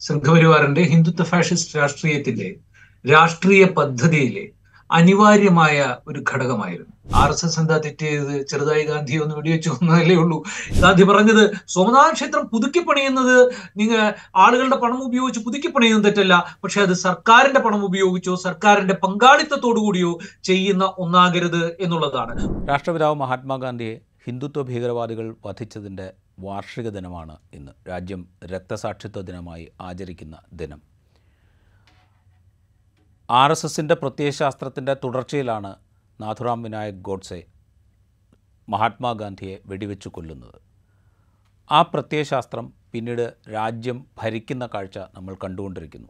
സംഘപരിവാറിന്റെ ഹിന്ദുത്വ ഫാഷിസ്റ്റ് രാഷ്ട്രീയത്തിന്റെ രാഷ്ട്രീയ പദ്ധതിയിലെ അനിവാര്യമായ ഒരു ഘടകമായിരുന്നു. ആർ എസ് എസ് എന്താ തെറ്റ് ചെയ്ത് ചെറുതായി ഗാന്ധി ഒന്ന് വെടിവെച്ചു എന്നല്ലേ ഉള്ളൂ. ഗാന്ധി പറഞ്ഞത് സോമനാഥ ക്ഷേത്രം പുതുക്കി പണിയുന്നത് നിങ്ങൾ ആളുകളുടെ പണം ഉപയോഗിച്ച് പുതുക്കി പണിയുന്നത് തെറ്റല്ല. പക്ഷെ അത് സർക്കാരിന്റെ പണം ഉപയോഗിച്ചോ സർക്കാരിന്റെ പങ്കാളിത്തത്തോടു കൂടിയോ ചെയ്യുന്ന ഒന്നാകരുത് എന്നുള്ളതാണ്. രാഷ്ട്രപിതാവ് മഹാത്മാഗാന്ധിയെ ഹിന്ദുത്വ ഭീകരവാദികൾ വധിച്ചതിന്റെ വാർഷിക ദിനമാണ് ഇന്ന്. രാജ്യം രക്തസാക്ഷിത്വ ദിനമായി ആചരിക്കുന്ന ദിനം. ആർ എസ് എസിന്റെ പ്രത്യയശാസ്ത്രത്തിന്റെ തുടർച്ചയിലാണ് നാഥുറാം വിനായക് ഗോഡ്സെ മഹാത്മാഗാന്ധിയെ വെടിവെച്ച് കൊല്ലുന്നത്. ആ പ്രത്യയശാസ്ത്രം പിന്നീട് രാജ്യം ഭരിക്കുന്ന കാഴ്ച നമ്മൾ കണ്ടുകൊണ്ടിരിക്കുന്നു.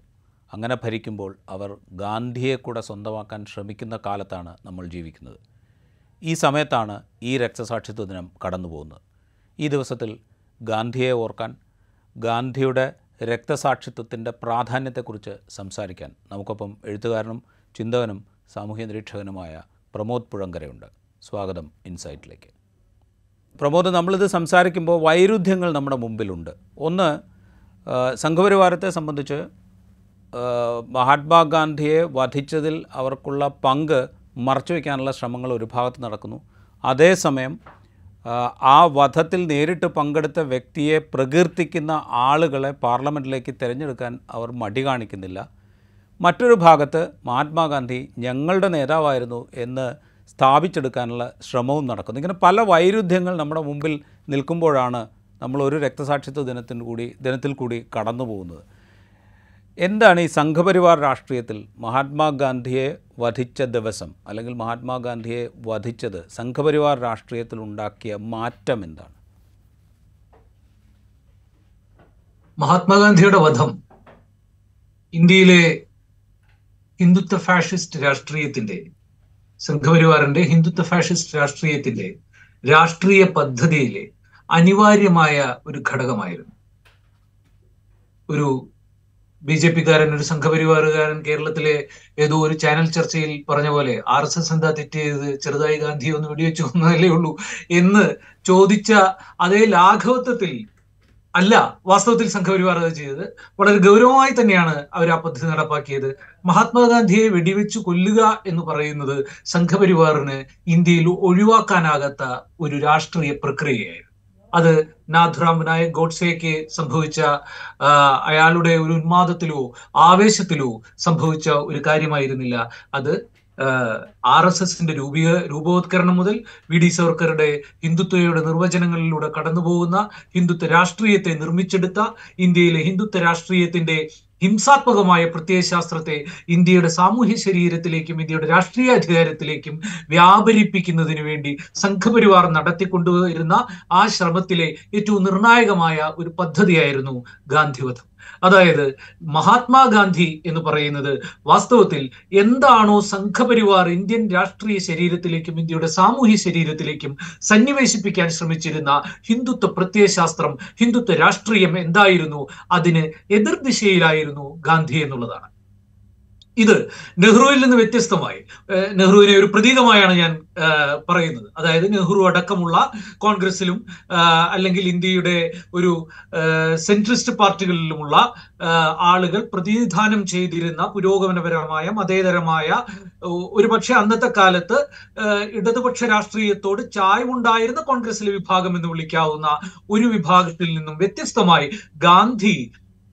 അങ്ങനെ ഭരിക്കുമ്പോൾ അവർ ഗാന്ധിയെ കൂടെ സ്വന്തമാക്കാൻ ശ്രമിക്കുന്ന കാലത്താണ് നമ്മൾ ജീവിക്കുന്നത്. ഈ സമയത്താണ് ഈ രക്തസാക്ഷിത്വ ദിനം കടന്നു പോകുന്നത് ഈ ദിവസത്തിൽ ഗാന്ധിയെ ഓർക്കാൻ ഗാന്ധിയുടെ രക്തസാക്ഷിത്വത്തിന്റെ പ്രാധാന്യത്തെക്കുറിച്ച് സംസാരിക്കാൻ നമുക്കൊപ്പം എഴുത്തുകാരനും ചിന്തകനും സാമൂഹ്യ നിരീക്ഷകനുമായ പ്രമോദ് പുഴങ്കരയുണ്ട്. സ്വാഗതം ഇൻസൈറ്റിലേക്ക്. പ്രമോദ് നമ്മളിത് സംസാരിക്കുമ്പോൾ വൈരുദ്ധ്യങ്ങൾ നമ്മുടെ മുമ്പിലുണ്ട്. ഒന്ന് സംഘപരിവാരത്തെ സംബന്ധിച്ച് മഹാത്മാ മഹാത്മാഗാന്ധിയെ വധിച്ചതിൽ അവർക്കുള്ള പങ്ക് മറച്ചു വയ്ക്കാനുള്ള ശ്രമങ്ങൾ ഒരു ഭാഗത്ത് നടക്കുന്നു. അതേസമയം ആ, വധത്തിൽ നേരിട്ട് പങ്കെടുത്ത വ്യക്തിയെ പ്രകീർത്തിക്കുന്ന ആളുകളെ പാർലമെന്റിലേക്ക് തിരഞ്ഞെടുക്കാൻ അവർ മടി കാണിക്കുന്നില്ല. മറ്റൊരു ഭാഗത്ത് മഹാത്മാഗാന്ധി ഞങ്ങളുടെ നേതാവായിരുന്നു എന്ന് സ്ഥാപിച്ചെടുക്കാനുള്ള ശ്രമവും നടക്കുന്നു. ഇങ്ങനെ പല വൈരുദ്ധ്യങ്ങൾ നമ്മുടെ മുമ്പിൽ നിൽക്കുമ്പോഴാണ് നമ്മൾ ഒരു രക്തസാക്ഷിത്വ ദിനത്തിന് കൂടി ദിനത്തിൽ കൂടി കടന്നു പോകുന്നത് എന്താണ് ഈ സംഘപരിവാർ രാഷ്ട്രീയത്തിൽ മഹാത്മാഗാന്ധിയെ വധിച്ച ദിവസം അല്ലെങ്കിൽ മഹാത്മാഗാന്ധിയെ വധിച്ചത് സംഘപരിവാർ രാഷ്ട്രീയത്തിൽ ഉണ്ടാക്കിയ മാറ്റം എന്താണ്? മഹാത്മാഗാന്ധിയുടെ വധം ഇന്ത്യയിലെ ഹിന്ദുത്വ ഫാഷിസ്റ്റ് രാഷ്ട്രീയത്തിന്റെ സംഘപരിവാറിന്റെ ഹിന്ദുത്വ ഫാഷിസ്റ്റ് രാഷ്ട്രീയത്തിന്റെ രാഷ്ട്രീയ പദ്ധതിയിലെ അനിവാര്യമായ ഒരു ഘടകമായിരുന്നു. ഒരു ബി ജെ പിക്കാരൻ ഒരു സംഘപരിവാറുകാരൻ കേരളത്തിലെ ഏതോ ഒരു ചാനൽ ചർച്ചയിൽ പറഞ്ഞ പോലെ ആർ എസ് എസ് എന്താ തെറ്റ് ചെയ്ത് ചെറുതായി ഗാന്ധി ഒന്ന് വെടിവെച്ചു കൊന്നതല്ലേ ഉള്ളൂ എന്ന് ചോദിച്ച അതേ ലാഘവത്വത്തിൽ അല്ല വാസ്തവത്തിൽ സംഘപരിവാർ അത് ചെയ്തത്. വളരെ ഗൗരവമായി തന്നെയാണ് അവർ ആ പദ്ധതി നടപ്പാക്കിയത്. മഹാത്മാഗാന്ധിയെ വെടിവെച്ച് കൊല്ലുക എന്ന് പറയുന്നത് സംഘപരിവാറിന് ഇന്ത്യയിൽ ഒഴിവാക്കാനാകാത്ത ഒരു രാഷ്ട്രീയ പ്രക്രിയയായിരുന്നു. അത് നാഥുറാം വിനായക് ഗോഡ്സെക്ക് സംഭവിച്ച അയാളുടെ ഒരു ഉന്മാദത്തിലോ ആവേശത്തിലോ സംഭവിച്ച ഒരു കാര്യമായിരുന്നില്ല. അത് ആർ എസ് എസിന്റെ രൂപീക രൂപവത്കരണം മുതൽ വി ഡി സവർക്കറുടെ ഹിന്ദുത്വയുടെ നിർവചനങ്ങളിലൂടെ കടന്നുപോകുന്ന ഹിന്ദുത്വ രാഷ്ട്രീയത്തെ നിർമ്മിച്ചെടുത്ത ഇന്ത്യയിലെ ഹിന്ദുത്വ രാഷ്ട്രീയത്തിന്റെ ഹിംസാത്മകമായ പ്രത്യയശാസ്ത്രത്തെ ഇന്ത്യയുടെ സാമൂഹ്യ ശരീരത്തിലേക്കും ഇന്ത്യയുടെ രാഷ്ട്രീയ അധികാരത്തിലേക്കും വ്യാപരിപ്പിക്കുന്നതിന് വേണ്ടി സംഘപരിവാർ നടത്തിക്കൊണ്ടുവരുന്ന ആ ശ്രമത്തിലെ ഏറ്റവും നിർണായകമായ ഒരു പദ്ധതിയായിരുന്നു ഗാന്ധിവധം. അതായത് മഹാത്മാഗാന്ധി എന്ന് പറയുന്നത് വാസ്തവത്തിൽ എന്താണോ സംഘപരിവാർ ഇന്ത്യൻ രാഷ്ട്രീയ ശരീരത്തിലേക്കും ഇന്ത്യയുടെ സാമൂഹ്യ ശരീരത്തിലേക്കും സന്നിവേശിപ്പിക്കാൻ ശ്രമിച്ചിരുന്ന ഹിന്ദുത്വ പ്രത്യയശാസ്ത്രം ഹിന്ദുത്വ രാഷ്ട്രീയം എന്തായിരുന്നു? അതിന് എതിർദിശയിലായിരുന്നു ഗാന്ധി എന്നുള്ളതാണ്. ഇത് നെഹ്റുവിൽ നിന്ന് വ്യത്യസ്തമായി. നെഹ്റുവിനെ ഒരു പ്രതീകമായാണ് ഞാൻ പറയുന്നത്. അതായത് നെഹ്റു അടക്കമുള്ള കോൺഗ്രസിലും അല്ലെങ്കിൽ ഇന്ത്യയുടെ ഒരു സെൻട്രിസ്റ്റ് പാർട്ടികളിലുമുള്ള ആളുകൾ പ്രതിനിധാനം ചെയ്തിരുന്ന പുരോഗമനപരമായ മതേതരമായ ഒരുപക്ഷെ അന്നത്തെ കാലത്ത് ഇടതുപക്ഷ രാഷ്ട്രീയത്തോട് ചായ്വുണ്ടായിരുന്ന കോൺഗ്രസിലെ വിഭാഗം എന്ന് വിളിക്കാവുന്ന ഒരു വിഭാഗത്തിൽ നിന്നും വ്യത്യസ്തമായി ഗാന്ധി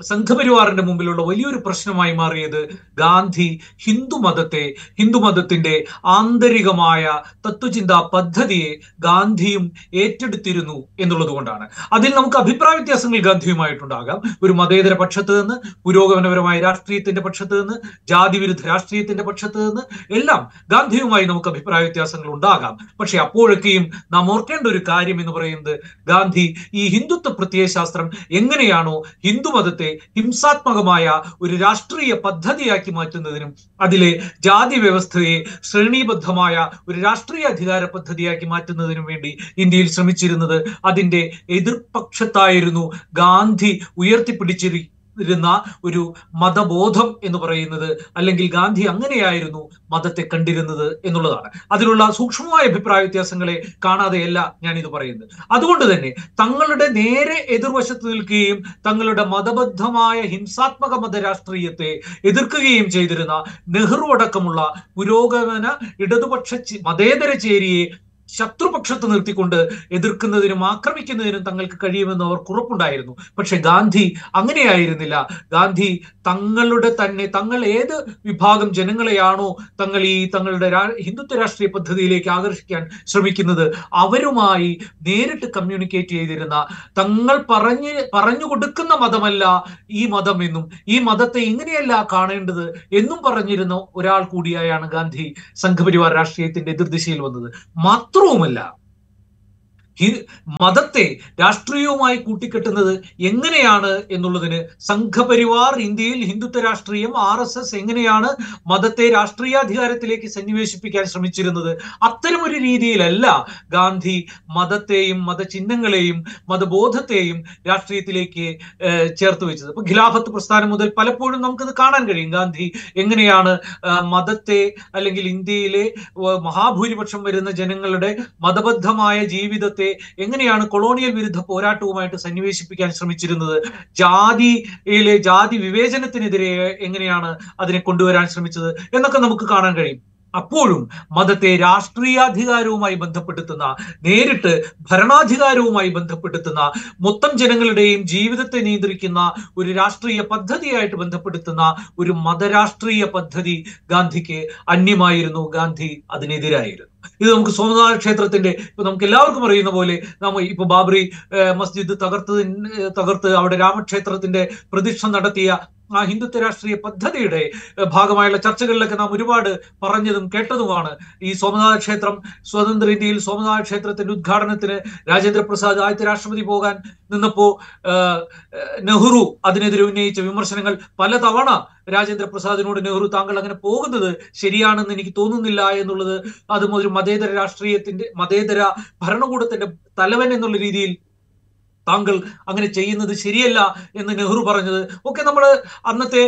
സംഘപരിവാറിന്റെ മുമ്പിലുള്ള വലിയൊരു പ്രശ്നമായി മാറിയത് ഗാന്ധി ഹിന്ദുമതത്തെ ഹിന്ദുമതത്തിന്റെ ആന്തരികമായ തത്വചിന്താ പദ്ധതിയെ ഗാന്ധിയും ഏറ്റെടുത്തിരുന്നു എന്നുള്ളത് കൊണ്ടാണ്. അതിൽ നമുക്ക് അഭിപ്രായ വ്യത്യാസങ്ങൾ ഗാന്ധിയുമായിട്ടുണ്ടാകാം. ഒരു മതേതര പക്ഷത്ത് നിന്ന് പുരോഗമനപരമായ രാഷ്ട്രീയത്തിന്റെ പക്ഷത്ത് നിന്ന് ജാതി വിരുദ്ധ രാഷ്ട്രീയത്തിന്റെ പക്ഷത്ത് നിന്ന് എല്ലാം ഗാന്ധിയുമായി നമുക്ക് അഭിപ്രായ വ്യത്യാസങ്ങൾ ഉണ്ടാകാം. പക്ഷെ അപ്പോഴൊക്കെയും നാം ഓർക്കേണ്ട ഒരു കാര്യം എന്ന് പറയുന്നത് ഗാന്ധി ഈ ഹിന്ദുത്വ പ്രത്യയശാസ്ത്രം എങ്ങനെയാണോ ഹിന്ദുമതത്തെ ഹിംസാത്മകമായ ഒരു രാഷ്ട്രീയ പദ്ധതിയാക്കി മാറ്റുന്നതിനും അതിലെ ജാതി വ്യവസ്ഥയെ ശ്രേണീബദ്ധമായ ഒരു രാഷ്ട്രീയ അധികാര പദ്ധതിയാക്കി മാറ്റുന്നതിനും വേണ്ടി ഇന്ത്യയിൽ ശ്രമിച്ചിരുന്നത് അതിന്റെ എതിർപക്ഷത്തായിരുന്നു ഗാന്ധി ഉയർത്തിപ്പിടിച്ചിരി ഇരുന്ന ഒരു മതബോധം എന്ന് പറയുന്നത് അല്ലെങ്കിൽ ഗാന്ധി അങ്ങനെയായിരുന്നു മതത്തെ കണ്ടിരുന്നത് എന്നുള്ളതാണ്. അതിലുള്ള സൂക്ഷ്മമായ അഭിപ്രായ വ്യത്യാസങ്ങളെ കാണാതെയല്ല ഞാൻ ഇത് പറയുന്നത്. അതുകൊണ്ട് തന്നെ തങ്ങളുടെ നേരെ എതിർവശത്ത് നിൽക്കുകയും തങ്ങളുടെ മതബദ്ധമായ ഹിംസാത്മക മതരാഷ്ട്രീയത്തെ എതിർക്കുകയും ചെയ്തിരുന്ന നെഹ്റു അടക്കമുള്ള പുരോഗമന ഇടതുപക്ഷ മതേതര ചേരിയെ ശത്രുപക്ഷത്ത് നിർത്തിക്കൊണ്ട് എതിർക്കുന്നതിനും ആക്രമിക്കുന്നതിനും തങ്ങൾക്ക് കഴിയുമെന്ന് അവർക്ക് ഉറപ്പുണ്ടായിരുന്നു. പക്ഷെ ഗാന്ധി അങ്ങനെയായിരുന്നില്ല. ഗാന്ധി തങ്ങളുടെ തന്നെ തങ്ങൾ ഏത് വിഭാഗം ജനങ്ങളെയാണോ തങ്ങൾ ഈ തങ്ങളുടെ ഹിന്ദുത്വ രാഷ്ട്രീയ പദ്ധതിയിലേക്ക് ആകർഷിക്കാൻ ശ്രമിക്കുന്നത് അവരുമായി നേരിട്ട് കമ്മ്യൂണിക്കേറ്റ് ചെയ്തിരുന്ന തങ്ങൾ പറഞ്ഞ് പറഞ്ഞു കൊടുക്കുന്ന മതമല്ല ഈ മതം എന്നും ഈ മതത്തെ ഇങ്ങനെയല്ല കാണേണ്ടത് എന്നും പറഞ്ഞിരുന്ന ഒരാൾ കൂടിയായാണ് ഗാന്ധി സംഘപരിവാർ രാഷ്ട്രീയത്തിന്റെ എതിർദിശയിൽ വന്നത്. تروم اللاعب മതത്തെ രാഷ്ട്രീയവുമായി കൂട്ടിക്കെട്ടുന്നത് എങ്ങനെയാണ് എന്നുള്ളതിന് സംഘപരിവാർ ഇന്ത്യയിൽ ഹിന്ദുത്വ രാഷ്ട്രീയം ആർ എസ് എസ് എങ്ങനെയാണ് മതത്തെ രാഷ്ട്രീയാധികാരത്തിലേക്ക് സന്നിവേശിപ്പിക്കാൻ ശ്രമിച്ചിരുന്നത്? അത്തരമൊരു രീതിയിലല്ല ഗാന്ധി മതത്തെയും മതചിഹ്നങ്ങളെയും മതബോധത്തെയും രാഷ്ട്രീയത്തിലേക്ക് ചേർത്ത് വെച്ചത്. ഇപ്പൊ ഖിലാഫത്ത് പ്രസ്ഥാനം മുതൽ പലപ്പോഴും നമുക്കത് കാണാൻ കഴിയും. ഗാന്ധി എങ്ങനെയാണ് മതത്തെ അല്ലെങ്കിൽ ഇന്ത്യയിലെ മഹാഭൂരിപക്ഷം വരുന്ന ജനങ്ങളുടെ മതബദ്ധമായ ജീവിതത്തെ എങ്ങനെയാണ് കൊളോണിയൽ വിരുദ്ധ പോരാട്ടവുമായിട്ട് സന്നിവേശിപ്പിക്കാൻ ശ്രമിച്ചിരുന്നത്? ജാതിയിലെ ജാതി വിവേചനത്തിനെതിരെ എങ്ങനെയാണ് അതിനെ കൊണ്ടുവരാൻ ശ്രമിച്ചത്? എന്നൊക്കെ നമുക്ക് കാണാൻ കഴിയും. അപ്പോഴും മതത്തെ രാഷ്ട്രീയാധികാരവുമായി ബന്ധപ്പെടുത്തുന്ന നേരിട്ട് ഭരണാധികാരവുമായി ബന്ധപ്പെടുത്തുന്ന മൊത്തം ജനങ്ങളുടെയും ജീവിതത്തെ നിയന്ത്രിക്കുന്ന ഒരു രാഷ്ട്രീയ പദ്ധതിയായിട്ട് ബന്ധപ്പെടുത്തുന്ന ഒരു മതരാഷ്ട്രീയ പദ്ധതി ഗാന്ധിക്ക് അന്യമായിരുന്നു. ഗാന്ധി അതിനെതിരായിരുന്നു. ഇത് നമുക്ക് സോമനാഥ ക്ഷേത്രത്തിന്റെ ഇപ്പൊ നമുക്ക് എല്ലാവർക്കും അറിയുന്ന പോലെ നമ്മ ഇപ്പൊ ബാബറി മസ്ജിദ് തകർത്ത് തകർത്ത് അവിടെ രാമക്ഷേത്രത്തിന്റെ പ്രതിഷ്ഠ നടത്തിയ ആ ഹിന്ദുത്വ രാഷ്ട്രീയ പദ്ധതിയുടെ ഭാഗമായുള്ള ചർച്ചകളിലൊക്കെ നാം ഒരുപാട് പറഞ്ഞതും കേട്ടതുമാണ്. ഈ സോമനാഥ ക്ഷേത്രം സ്വതന്ത്ര ഇന്ത്യയിൽ സോമനാഥ ക്ഷേത്രത്തിന്റെ ഉദ്ഘാടനത്തിന് രാജേന്ദ്ര പ്രസാദ് ആദ്യത്തെ രാഷ്ട്രപതി പോകാൻ നിന്നപ്പോ നെഹ്റു അതിനെതിരെ ഉന്നയിച്ച വിമർശനങ്ങൾ പലതവണ രാജേന്ദ്ര പ്രസാദിനോട് നെഹ്റു താങ്കൾ അങ്ങനെ പോകുന്നത് ശരിയാണെന്ന് എനിക്ക് തോന്നുന്നില്ല എന്നുള്ളത് അതും ഒരു മതേതര രാഷ്ട്രീയത്തിന്റെ മതേതര ഭരണകൂടത്തിന്റെ തലവൻ എന്നുള്ള രീതിയിൽ താങ്കൾ അങ്ങനെ ചെയ്യുന്നത് ശരിയല്ല എന്ന് നെഹ്റു പറഞ്ഞത്. ഒക്കെ നമ്മൾ അന്നത്തെ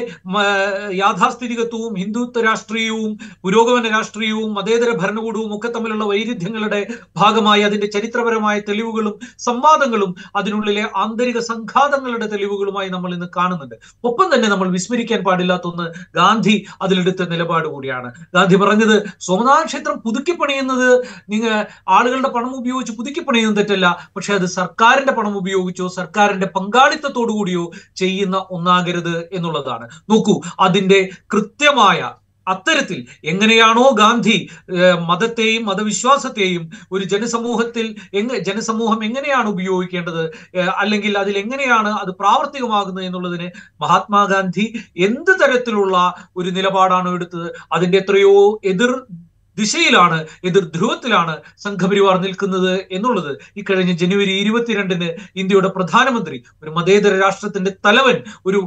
യാഥാസ്ഥിതികത്വവും ഹിന്ദുത്വ രാഷ്ട്രീയവും പുരോഗമന രാഷ്ട്രീയവും മതേതര ഭരണകൂടവും ഒക്കെ തമ്മിലുള്ള വൈരുദ്ധ്യങ്ങളുടെ ഭാഗമായി അതിന്റെ ചരിത്രപരമായ തെളിവുകളും സംവാദങ്ങളും അതിനുള്ളിലെ ആന്തരിക സംഘാതങ്ങളുടെ തെളിവുകളുമായി നമ്മൾ ഇന്ന് കാണുന്നുണ്ട്. ഒപ്പം തന്നെ നമ്മൾ വിസ്മരിക്കാൻ പാടില്ലാത്ത ഒന്ന് ഗാന്ധി അതിലെടുത്ത നിലപാട് കൂടിയാണ്. ഗാന്ധി പറഞ്ഞത് സോമനാഥ ക്ഷേത്രം പുതുക്കി പണിയുന്നത് നിങ്ങൾ ആളുകളുടെ പണം ഉപയോഗിച്ച് പുതുക്കി പണിയുന്നത് തെറ്റല്ല. പക്ഷെ അത് സർക്കാരിന്റെ പണം ഉപയോഗിച്ചോ സർക്കാരിന്റെ പങ്കാളിത്തത്തോടു കൂടിയോ ചെയ്യുന്ന ഒന്നാകരുത് എന്നുള്ളതാണ്. നോക്കൂ അതിന്റെ കൃത്യമായ അത്തരത്തിൽ എങ്ങനെയാണോ ഗാന്ധി മതത്തെയും മതവിശ്വാസത്തെയും ഒരു ജനസമൂഹത്തിൽ എങ്ങ ജനസമൂഹം എങ്ങനെയാണ് ഉപയോഗിക്കേണ്ടത് അല്ലെങ്കിൽ അതിൽ എങ്ങനെയാണ് അത് പ്രാവർത്തികമാകുന്നത് എന്നുള്ളതിന് മഹാത്മാഗാന്ധി എന്ത് തരത്തിലുള്ള ഒരു നിലപാടാണോ എടുത്തത് അതിന്റെ എത്രയോ എതിർ ദിശയിലാണ് എതിർ ധ്രുവത്തിലാണ് സംഘപരിവാർ നിൽക്കുന്നത് എന്നുള്ളത്. ഇക്കഴിഞ്ഞ ജനുവരി ഇരുപത്തിരണ്ടിന് ഇന്ത്യയുടെ പ്രധാനമന്ത്രി ഒരു മതേതര രാഷ്ട്രത്തിന്റെ തലവൻ ഒരു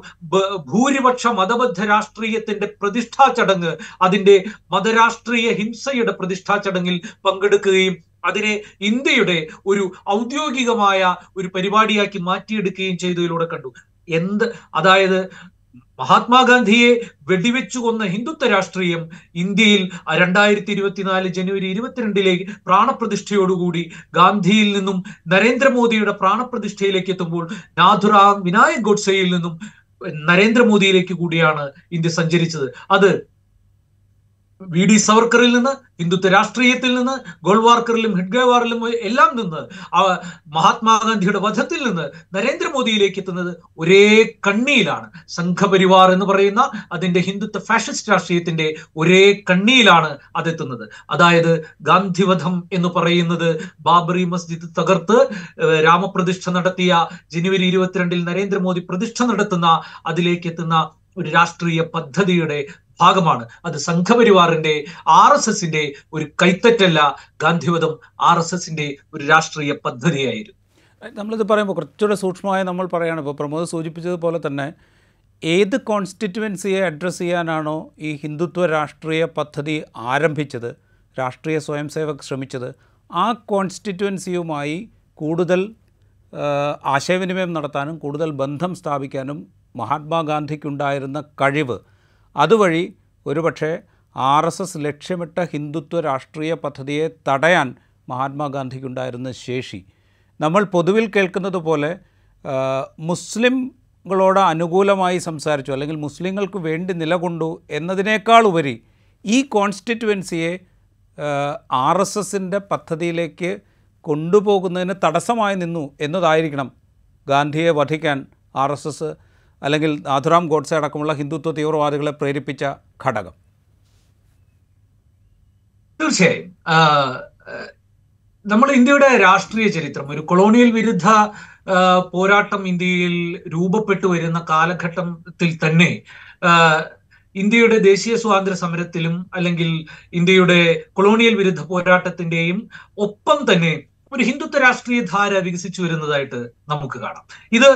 ഭൂരിപക്ഷ മതബദ്ധ രാഷ്ട്രീയത്തിന്റെ പ്രതിഷ്ഠാ ചടങ്ങ് അതിന്റെ മതരാഷ്ട്രീയ ഹിംസയുടെ പ്രതിഷ്ഠാ ചടങ്ങിൽ പങ്കെടുക്കുകയും അതിനെ ഇന്ത്യയുടെ ഒരു ഔദ്യോഗികമായ ഒരു പരിപാടിയാക്കി മാറ്റിയെടുക്കുകയും ചെയ്തതിലൂടെ കണ്ടു. എന്ത് അതായത് മഹാത്മാഗാന്ധിയെ വെടിവെച്ചു കൊന്ന ഹിന്ദുത്വ രാഷ്ട്രീയം ഇന്ത്യയിൽ രണ്ടായിരത്തി ഇരുപത്തിനാല് ജനുവരി ഇരുപത്തിരണ്ടിലെ പ്രാണപ്രതിഷ്ഠയോടുകൂടി ഗാന്ധിയിൽ നിന്നും നരേന്ദ്രമോദിയുടെ പ്രാണപ്രതിഷ്ഠയിലേക്ക് എത്തുമ്പോൾ നാഥുറാം വിനായക് ഗോഡ്സെയിൽ നിന്നും നരേന്ദ്രമോദിയിലേക്ക് കൂടിയാണ് ഇന്ത്യ സഞ്ചരിച്ചത്. അത് വി ഡി സവർക്കറിൽ നിന്ന് ഹിന്ദുത്വ രാഷ്ട്രീയത്തിൽ നിന്ന് ഗോൾവാർക്കറിലും ഹിഡ്ഗേവാറിലും എല്ലാം നിന്ന് മഹാത്മാഗാന്ധിയുടെ വധത്തിൽ നിന്ന് നരേന്ദ്രമോദിയിലേക്ക് എത്തുന്നത് ഒരേ കണ്ണിയിലാണ്. സംഘപരിവാർ എന്ന് പറയുന്ന അതിന്റെ ഹിന്ദുത്വ ഫാഷിസ്റ്റ് രാഷ്ട്രീയത്തിന്റെ ഒരേ കണ്ണിയിലാണ് അതെത്തുന്നത്. അതായത് ഗാന്ധിവധം എന്ന് പറയുന്നത് ബാബറി മസ്ജിദ് തകർത്ത് രാമപ്രതിഷ്ഠ നടത്തിയ ജനുവരി ഇരുപത്തിരണ്ടിൽ നരേന്ദ്രമോദി പ്രതിഷ്ഠ നടത്തുന്ന അതിലേക്ക് എത്തുന്ന ഒരു രാഷ്ട്രീയ പദ്ധതിയുടെ ഭാഗമാണ്. അത് സംഘപരിവാറിന്റെ ആർ എസ് എസിന്റെ ഒരു കൈത്തറ്റല്ല ഗാന്ധിവധം ആർ എസ് എസിന്റെ ഒരു രാഷ്ട്രീയ പദ്ധതിയായിരുന്നു. നമ്മളിത് പറയുമ്പോൾ കുറച്ചുകൂടെ സൂക്ഷ്മമായി നമ്മൾ പറയുകയാണ് ഇപ്പോൾ പ്രമോദ് സൂചിപ്പിച്ചതുപോലെ തന്നെ ഏത് കോൺസ്റ്റിറ്റുവൻസിയെ അഡ്രസ്സ് ചെയ്യാനാണോ ഈ ഹിന്ദുത്വ രാഷ്ട്രീയ പദ്ധതി ആരംഭിച്ചത് രാഷ്ട്രീയ സ്വയം സേവക് ശ്രമിച്ചത് ആ കോൺസ്റ്റിറ്റുവൻസിയുമായി കൂടുതൽ ആശയവിനിമയം നടത്താനും കൂടുതൽ ബന്ധം സ്ഥാപിക്കാനും മഹാത്മാഗാന്ധിക്കുണ്ടായിരുന്ന കഴിവ് അതുവഴി ഒരുപക്ഷെ ആർ എസ് എസ് ലക്ഷ്യമിട്ട ഹിന്ദുത്വ രാഷ്ട്രീയ പദ്ധതിയെ തടയാൻ മഹാത്മാഗാന്ധിക്കുണ്ടായിരുന്ന ശേഷി. നമ്മൾ പൊതുവിൽ കേൾക്കുന്നത് പോലെ മുസ്ലിംകളോട് അനുകൂലമായി സംസാരിച്ചു അല്ലെങ്കിൽ മുസ്ലിങ്ങൾക്ക് വേണ്ടി നിലകൊണ്ടു എന്നതിനേക്കാൾ ഉപരി ഈ കോൺസ്റ്റിറ്റുവൻസിയെ ആർ എസ് എസിന്റെ പദ്ധതിയിലേക്ക് കൊണ്ടുപോകുന്നതിന് തടസ്സമായി നിന്നു എന്നതായിരിക്കണം ഗാന്ധിയെ വധിക്കാൻ ആർ എസ് എസ് അല്ലെങ്കിൽ നാഥുറാം ഗോഡ്സെ അടക്കമുള്ള ഹിന്ദുത്വ തീവ്രവാദികളെ പ്രേരിപ്പിച്ച ഘടകം. തീർച്ചയായും. നമ്മൾ ഇന്ത്യയുടെ രാഷ്ട്രീയ ചരിത്രം ഒരു കൊളോണിയൽ വിരുദ്ധ പോരാട്ടം ഇന്ത്യയിൽ രൂപപ്പെട്ടു വരുന്ന കാലഘട്ടത്തിൽ തന്നെ ഇന്ത്യയുടെ ദേശീയ സ്വാതന്ത്ര്യ സമരത്തിലും അല്ലെങ്കിൽ ഇന്ത്യയുടെ കൊളോണിയൽ വിരുദ്ധ പോരാട്ടത്തിന്റെയും ഒപ്പം തന്നെ ഒരു ഹിന്ദുത്വ രാഷ്ട്രീയ ധാര വികസിച്ചു വരുന്നതായിട്ട് നമുക്ക് കാണാം. ഇത്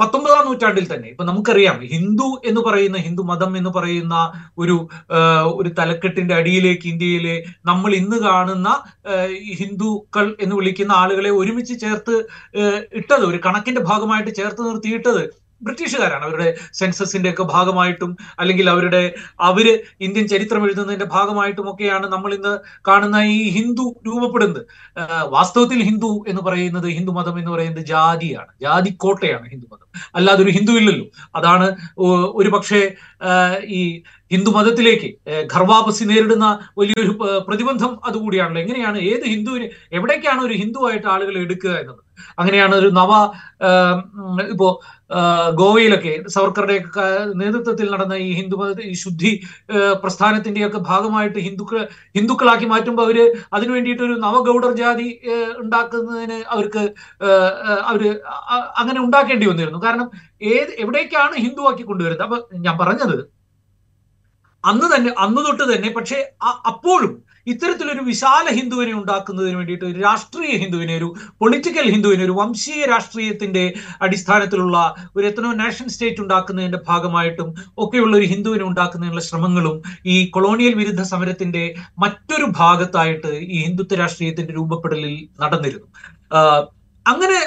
പത്തൊമ്പതാം നൂറ്റാണ്ടിൽ തന്നെ. ഇപ്പൊ നമുക്കറിയാം ഹിന്ദു എന്ന് പറയുന്ന ഹിന്ദു മതം എന്ന് പറയുന്ന ഒരു ഒരു തലക്കെട്ടിന്റെ അടിയിലേക്ക് ഇന്ത്യയിലെ നമ്മൾ ഇന്ന് കാണുന്ന ഹിന്ദുക്കൾ എന്ന് വിളിക്കുന്ന ആളുകളെ ഒരുമിച്ച് ചേർത്ത് ഇട്ടത് ഒരു കണക്കിന്റെ ഭാഗമായിട്ട് ചേർത്ത് നിർത്തിയിട്ടത് ബ്രിട്ടീഷുകാരാണ്. അവരുടെ സെൻസസിന്റെ ഒക്കെ ഭാഗമായിട്ടും അല്ലെങ്കിൽ അവരുടെ അവർ ഇന്ത്യൻ ചരിത്രം എഴുതുന്നതിന്റെ ഭാഗമായിട്ടും ഒക്കെയാണ് നമ്മൾ ഇന്ന് കാണുന്ന ഈ ഹിന്ദു രൂപപ്പെടുന്നത്. വാസ്തവത്തിൽ ഹിന്ദു എന്ന് പറയുന്നത് ഹിന്ദു മതം എന്ന് പറയുന്നത് ജാതിയാണ്. ജാതി കോട്ടയാണ് ഹിന്ദു മതം. അല്ലാതെ ഒരു ഹിന്ദു ഇല്ലല്ലോ. അതാണ് ഒരു പക്ഷേ ഈ ഹിന്ദു മതത്തിലേക്ക് ഖർവാപസി നേരിടുന്ന വലിയൊരു പ്രതിബന്ധം അതുകൂടിയാണല്ലോ. എങ്ങനെയാണ് ഏത് ഹിന്ദുവിന് എവിടേക്കാണ് ഒരു ഹിന്ദുവായിട്ട് ആളുകൾ എടുക്കുക എന്നത്? അങ്ങനെയാണ് ഒരു നവ ഇപ്പോ ഗോവയിലൊക്കെ സവർക്കറുടെ നേതൃത്വത്തിൽ നടന്ന ഈ ഹിന്ദു ഈ ശുദ്ധി പ്രസ്ഥാനത്തിന്റെയൊക്കെ ഭാഗമായിട്ട് ഹിന്ദുക്കൾ ഹിന്ദുക്കളാക്കി മാറ്റുമ്പോൾ അവർ അതിനു വേണ്ടിയിട്ട് ഒരു നവഗൗഡർ ജാതി ഉണ്ടാക്കുന്നതിന് അവർക്ക് അവർ അങ്ങനെ ഉണ്ടാക്കേണ്ടി വന്നിരുന്നു. കാരണം ഏത് എവിടേക്കാണ് ഹിന്ദുവാക്കി കൊണ്ടുവരുന്നത്? അപ്പൊ ഞാൻ പറഞ്ഞത് അന്ന് തന്നെ അന്ന് തൊട്ട് തന്നെ പക്ഷേ അപ്പോഴും ഇത്തരത്തിലൊരു വിശാല ഹിന്ദുവിനെ ഉണ്ടാക്കുന്നതിന് വേണ്ടിയിട്ട് ഒരു രാഷ്ട്രീയ ഹിന്ദുവിനെ ഒരു പൊളിറ്റിക്കൽ ഹിന്ദുവിനെ ഒരു വംശീയ രാഷ്ട്രീയത്തിന്റെ അടിസ്ഥാനത്തിലുള്ള ഒരു എത്തനോ നാഷൻ സ്റ്റേറ്റ് ഉണ്ടാക്കുന്നതിന്റെ ഭാഗമായിട്ടും ഒക്കെയുള്ള ഒരു ഹിന്ദുവിനെ ഉണ്ടാക്കുന്നതിനുള്ള ശ്രമങ്ങളും ഈ കൊളോണിയൽ വിരുദ്ധ സമരത്തിന്റെ മറ്റൊരു ഭാഗത്തായിട്ട് ഈ ഹിന്ദുത്വ രാഷ്ട്രീയത്തിന്റെ രൂപപ്പെടലിൽ നടന്നിരുന്നു. അങ്ങനെ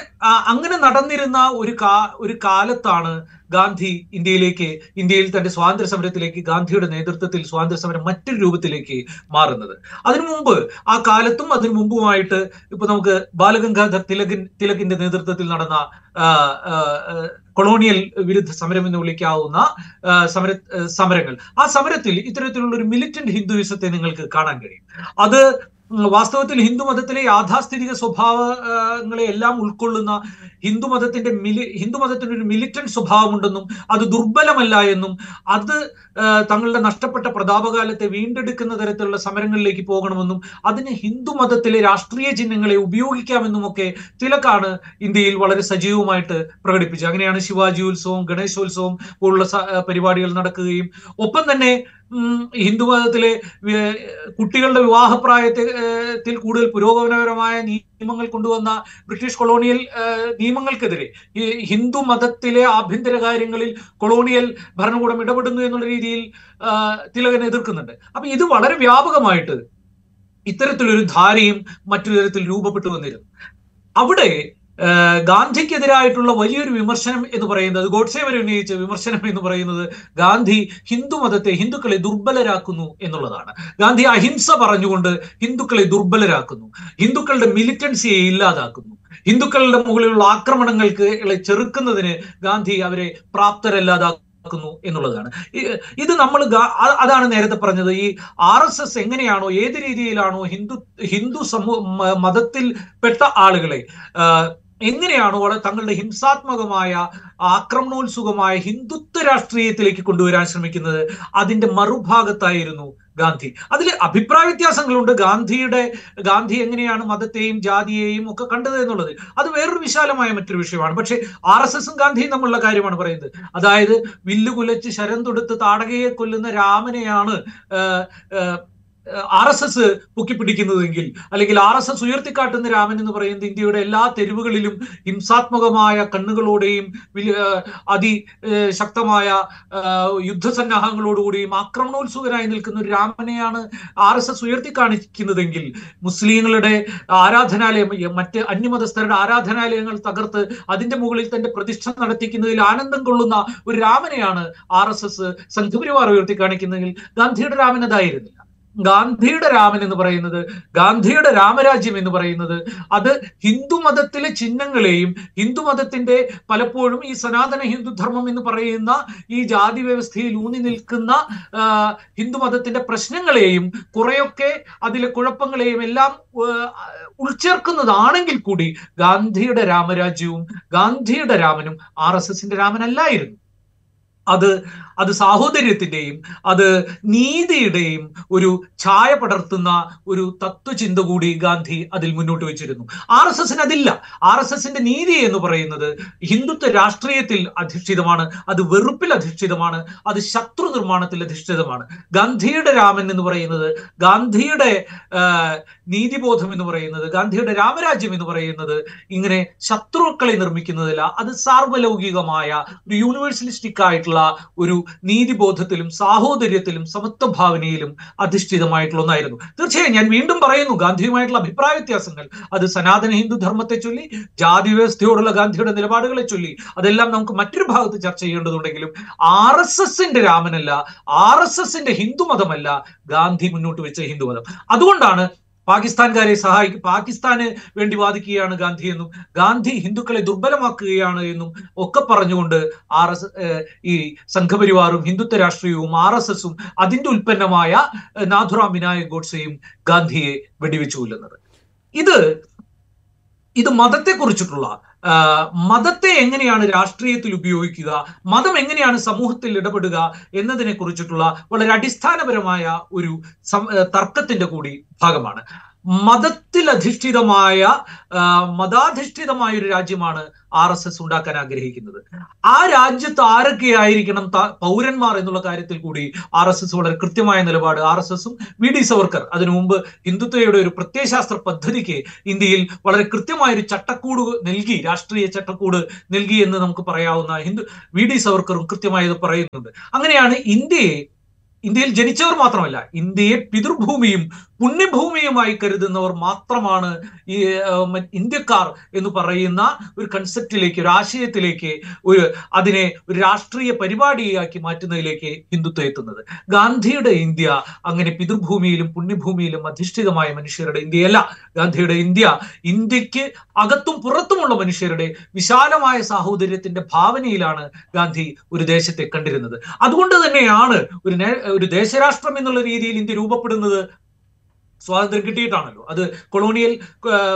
അങ്ങനെ നടന്നിരുന്ന ഒരു കാ ഒരു കാലത്താണ് ഗാന്ധി ഇന്ത്യയിലേക്ക് ഇന്ത്യയിൽ തന്റെ സ്വാതന്ത്ര്യ സമരത്തിലേക്ക് ഗാന്ധിയുടെ നേതൃത്വത്തിൽ സ്വാതന്ത്ര്യ സമരം മറ്റൊരു രൂപത്തിലേക്ക് മാറുന്നത്. അതിനു മുമ്പ് ആ കാലത്തും അതിനു മുമ്പുമായിട്ട് ഇപ്പൊ നമുക്ക് ബാലഗംഗാധർ തിലകൻ തിലകിന്റെ നേതൃത്വത്തിൽ നടന്ന കൊളോണിയൽ വിരുദ്ധ സമരം എന്ന് വിളിക്കാവുന്ന സമര സമരങ്ങൾ. ആ സമരത്തിൽ ഇത്തരത്തിലുള്ള ഒരു മിലിറ്റന്റ് ഹിന്ദുയിസത്തെ നിങ്ങൾക്ക് കാണാൻ കഴിയും. അത് വാസ്തവത്തിൽ ഹിന്ദുമതത്തിലെ യാഥാസ്ഥിതിക സ്വഭാവങ്ങളെ എല്ലാം ഉൾക്കൊള്ളുന്ന ഹിന്ദുമതത്തിന്റെ മിലി ഹിന്ദു മതത്തിന് ഒരു മിലിറ്റന്റ് സ്വഭാവമുണ്ടെന്നും അത് ദുർബലമല്ല എന്നും അത് തങ്ങളുടെ നഷ്ടപ്പെട്ട പ്രതാപകാലത്തെ വീണ്ടെടുക്കുന്ന തരത്തിലുള്ള സമരങ്ങളിലേക്ക് പോകണമെന്നും അതിന് ഹിന്ദുമതത്തിലെ രാഷ്ട്രീയ ചിഹ്നങ്ങളെ ഉപയോഗിക്കാമെന്നും ഒക്കെ തിലക്കാണ് ഇന്ത്യയിൽ വളരെ സജീവമായിട്ട് പ്രകടിപ്പിച്ചത്. അങ്ങനെയാണ് ശിവാജി ഉത്സവം ഗണേശോത്സവം പോലുള്ള പരിപാടികൾ നടക്കുകയും ഒപ്പം തന്നെ ഹിന്ദു മതത്തിലെ കുട്ടികളുടെ വിവാഹപ്രായത്തിൽ കൂടുതൽ പുരോഗമനപരമായ നിയമങ്ങൾ കൊണ്ടുവന്ന ബ്രിട്ടീഷ് കൊളോണിയൽ നിയമങ്ങൾക്കെതിരെ ഹിന്ദു മതത്തിലെ ആഭ്യന്തര കാര്യങ്ങളിൽ കൊളോണിയൽ ഭരണകൂടം ഇടപെടുന്നു എന്നുള്ള രീതിയിൽ തിലകൻ എതിർക്കുന്നുണ്ട്. അപ്പൊ ഇത് വളരെ വ്യാപകമായിട്ട് ഇത്തരത്തിലൊരു ധാരയും മറ്റൊരു തരത്തിൽ രൂപപ്പെട്ടു വന്നിരുന്നു. അവിടെ ഗാന്ധിക്കെതിരായിട്ടുള്ള വലിയൊരു വിമർശനം എന്ന് പറയുന്നത് ഗോഡ്സെ വരെ ഉന്നയിച്ച വിമർശനം എന്ന് പറയുന്നത് ഗാന്ധി ഹിന്ദു മതത്തെ ഹിന്ദുക്കളെ ദുർബലരാക്കുന്നു എന്നുള്ളതാണ്. ഗാന്ധി അഹിംസ പറഞ്ഞുകൊണ്ട് ഹിന്ദുക്കളെ ദുർബലരാക്കുന്നു. ഹിന്ദുക്കളുടെ മിലിറ്റൻസിയെ ഇല്ലാതാക്കുന്നു. ഹിന്ദുക്കളുടെ മുകളിലുള്ള ആക്രമണങ്ങൾക്ക് ചെറുക്കുന്നതിന് ഗാന്ധി അവരെ പ്രാപ്തരല്ലാതാക്കുന്നു എന്നുള്ളതാണ്. ഇത് നമ്മൾ അതാണ് നേരത്തെ പറഞ്ഞത്. ഈ ആർ എസ് എസ് എങ്ങനെയാണോ ഏത് രീതിയിലാണോ ഹിന്ദു ഹിന്ദു സമൂഹ മതത്തിൽ പെട്ട ആളുകളെ എങ്ങനെയാണോ വളരെ തങ്ങളുടെ ഹിംസാത്മകമായ ആക്രമണോത്സുകമായ ഹിന്ദുത്വ രാഷ്ട്രീയത്തിലേക്ക് കൊണ്ടുവരാൻ ശ്രമിക്കുന്നത്? അതിന്റെ മറുഭാഗത്തായിരുന്നു ഗാന്ധി. അതിൽ അഭിപ്രായ വ്യത്യാസങ്ങളുണ്ട്. ഗാന്ധിയുടെ ഗാന്ധി എങ്ങനെയാണ് മതത്തെയും ജാതിയെയും ഒക്കെ കണ്ടത് എന്നുള്ളത്. അത് വേറൊരു വിശാലമായ മറ്റൊരു വിഷയമാണ്. പക്ഷേ ആർ എസ് എസും ഗാന്ധിയും തമ്മിലുള്ള കാര്യമാണ് പറയുന്നത്. അതായത് വില്ലുകുലച്ച് ശരം തൊടുത്ത് താടകയെ കൊല്ലുന്ന രാമനെയാണ് ആർ എസ് എസ് പൊക്കിപ്പിടിക്കുന്നതെങ്കിൽ അല്ലെങ്കിൽ ആർ എസ് എസ് ഉയർത്തിക്കാട്ടുന്ന രാമൻ എന്ന് പറയുന്നത് ഇന്ത്യയുടെ എല്ലാ തെരുവുകളിലും ഹിംസാത്മകമായ കണ്ണുകളോടെയും അതി ശക്തമായ യുദ്ധസന്നാഹങ്ങളോടുകൂടിയും ആക്രമണോത്സുകനായി നിൽക്കുന്ന ഒരു രാമനെയാണ് ആർ എസ് എസ് ഉയർത്തിക്കാണിക്കുന്നതെങ്കിൽ മുസ്ലിങ്ങളുടെ ആരാധനാലയം മറ്റ് അന്യമതസ്ഥരുടെ ആരാധനാലയങ്ങൾ തകർത്ത് അതിന്റെ മുകളിൽ തന്റെ പ്രതിഷ്ഠ നടത്തിക്കുന്നതിൽ ആനന്ദം കൊള്ളുന്ന ഒരു രാമനെയാണ് ആർ എസ് എസ് സംഘപരിവാർ ഉയർത്തി കാണിക്കുന്നതെങ്കിൽ ഗാന്ധിയുടെ രാമൻ അതായിരുന്നില്ല. ഗാന്ധിയുടെ രാമൻ എന്ന് പറയുന്നത് ഗാന്ധിയുടെ രാമരാജ്യം എന്ന് പറയുന്നത് അത് ഹിന്ദു മതത്തിലെ ചിഹ്നങ്ങളെയും ഹിന്ദു മതത്തിന്റെ പലപ്പോഴും ഈ സനാതന ഹിന്ദു ധർമ്മം എന്ന് പറയുന്ന ഈ ജാതി വ്യവസ്ഥയിൽ ഊന്നി നിൽക്കുന്ന ഹിന്ദു മതത്തിന്റെ പ്രശ്നങ്ങളെയും കുറെയൊക്കെ അതിലെ കുഴപ്പങ്ങളെയും എല്ലാം ഉൾച്ചേർക്കുന്നതാണെങ്കിൽ കൂടി ഗാന്ധിയുടെ രാമരാജ്യവും ഗാന്ധിയുടെ രാമനും ആർ എസ് എസിന്റെ രാമനല്ലായിരുന്നു. അത് അത് സാഹോദര്യത്തിന്റെയും അത് നീതിയുടെയും ഒരു ഛായ പടർത്തുന്ന ഒരു തത്വചിന്ത കൂടി ഗാന്ധി അതിൽ മുന്നോട്ട് വെച്ചിരുന്നു. ആർ എസ് എസിന് അതില്ല. ആർ എസ് എസിന്റെ നീതി എന്ന് പറയുന്നത് ഹിന്ദുത്വ രാഷ്ട്രീയത്തിൽ അധിഷ്ഠിതമാണ് അത് വെറുപ്പിൽ അധിഷ്ഠിതമാണ് അത് ശത്രു നിർമ്മാണത്തിൽ അധിഷ്ഠിതമാണ്. ഗാന്ധിയുടെ രാമൻ എന്ന് പറയുന്നത് ഗാന്ധിയുടെ നീതിബോധം എന്ന് പറയുന്നത് ഗാന്ധിയുടെ രാമരാജ്യം എന്ന് പറയുന്നത് ഇങ്ങനെ ശത്രുക്കളെ നിർമ്മിക്കുന്നതല്ല അത് സാർവലൗകികമായ ഒരു യൂണിവേഴ്സലിസ്റ്റിക് ആയിട്ടുള്ള ഒരു നീതിബോധത്തിലും സാഹോദര്യത്തിലും സമത്വ ഭാവനയിലും അധിഷ്ഠിതമായിട്ടുള്ള ഒന്നായിരുന്നു. തീർച്ചയായും ഞാൻ വീണ്ടും പറയുന്നു ഗാന്ധിയുമായിട്ടുള്ള അഭിപ്രായ വ്യത്യാസങ്ങൾ. അത് സനാതന ഹിന്ദു ധർമ്മത്തെ ചൊല്ലി ജാതി വ്യവസ്ഥയോടുള്ള ഗാന്ധിയുടെ നിലപാടുകളെ ചൊല്ലി അതെല്ലാം നമുക്ക് മറ്റൊരു ഭാഗത്ത് ചർച്ച ചെയ്യേണ്ടതുണ്ടെങ്കിലും ആർ എസ് എസിന്റെ രാമനല്ല ആർ എസ് എസിന്റെ ഹിന്ദുമതമല്ല ഗാന്ധി മുന്നോട്ട് വെച്ച ഹിന്ദുമതം. അതുകൊണ്ടാണ് പാകിസ്ഥാൻകാരെ സഹായിക്കും പാകിസ്ഥാന് വേണ്ടി വാദിക്കുകയാണ് ഗാന്ധി എന്നും ഗാന്ധി ഹിന്ദുക്കളെ ദുർബലമാക്കുകയാണ് എന്നും ഒക്കെ പറഞ്ഞുകൊണ്ട് ആർ എസ് ഈ സംഘപരിവാറും ഹിന്ദുത്വ രാഷ്ട്രീയവും ആർ എസ് എസും അതിന്റെ ഉൽപ്പന്നമായ നാഥുറാം വിനായക് ഗോഡ്സെയും ഗാന്ധിയെ വെടിവെച്ചു കൊല്ലുന്നത്. ഇത് ഇത് മതത്തെക്കുറിച്ചിട്ടുള്ള ആ, മതത്തെ എങ്ങനെയാണ് രാഷ്ട്രീയത്തിൽ ഉപയോഗിക്കുക മതം എങ്ങനെയാണ് സമൂഹത്തിൽ ഇടപെടുക എന്നതിനെ കുറിച്ചിട്ടുള്ള വളരെ അടിസ്ഥാനപരമായ ഒരു തർക്കത്തിന്റെ കൂടി ഭാഗമാണ്. മതത്തിൽ അധിഷ്ഠിതമായ മതാധിഷ്ഠിതമായ ഒരു രാജ്യമാണ് ആർ എസ് എസ് ഉണ്ടാക്കാൻ ആഗ്രഹിക്കുന്നത്. ആ രാജ്യത്ത് ആരൊക്കെയായിരിക്കണം പൗരന്മാർ എന്നുള്ള കാര്യത്തിൽ കൂടി ആർ എസ് എസ് വളരെ കൃത്യമായ നിലപാട്. ആർ എസ് എസും വി ഡി സവർക്കർ അതിനു മുമ്പ് ഹിന്ദുത്വയുടെ ഒരു പ്രത്യയശാസ്ത്ര പദ്ധതിക്ക് ഇന്ത്യയിൽ വളരെ കൃത്യമായ ഒരു ചട്ടക്കൂട് നൽകി രാഷ്ട്രീയ ചട്ടക്കൂട് നൽകി എന്ന് നമുക്ക് പറയാവുന്ന ഹിന്ദു വി ഡി സവർക്കറും കൃത്യമായി ഇത് പറയുന്നുണ്ട്. അങ്ങനെയാണ് ഇന്ത്യയെ ഇന്ത്യയിൽ ജനിച്ചവർ മാത്രമല്ല ഇന്ത്യയെ പിതൃഭൂമിയും പുണ്യഭൂമിയുമായി കരുതുന്നവർ മാത്രമാണ് ഈ ഇന്ത്യക്കാർ എന്ന് പറയുന്ന ഒരു കൺസെപ്റ്റിലേക്ക് ഒരു ആശയത്തിലേക്ക് ഒരു അതിനെ ഒരു രാഷ്ട്രീയ പരിപാടിയാക്കി മാറ്റുന്നതിലേക്ക് ഹിന്ദുത്വം എത്തുന്നത്. ഗാന്ധിയുടെ ഇന്ത്യ അങ്ങനെ പിതൃഭൂമിയിലും പുണ്യഭൂമിയിലും അധിഷ്ഠിതമായ മനുഷ്യരുടെ ഇന്ത്യയല്ല. ഗാന്ധിയുടെ ഇന്ത്യ ഇന്ത്യയ്ക്ക് അകത്തും പുറത്തുമുള്ള മനുഷ്യരുടെ വിശാലമായ സാഹോദര്യത്തിന്റെ ഭാവനയിലാണ് ഗാന്ധി ഒരു ദേശത്തെ കണ്ടിരുന്നത്. അതുകൊണ്ട് തന്നെയാണ് ഒരു ഒരു ദേശരാഷ്ട്രം എന്നുള്ള രീതിയിൽ ഇന്ത്യ രൂപപ്പെടുന്നത് സ്വാതന്ത്ര്യം കിട്ടിയിട്ടാണല്ലോ. അത് കൊളോണിയൽ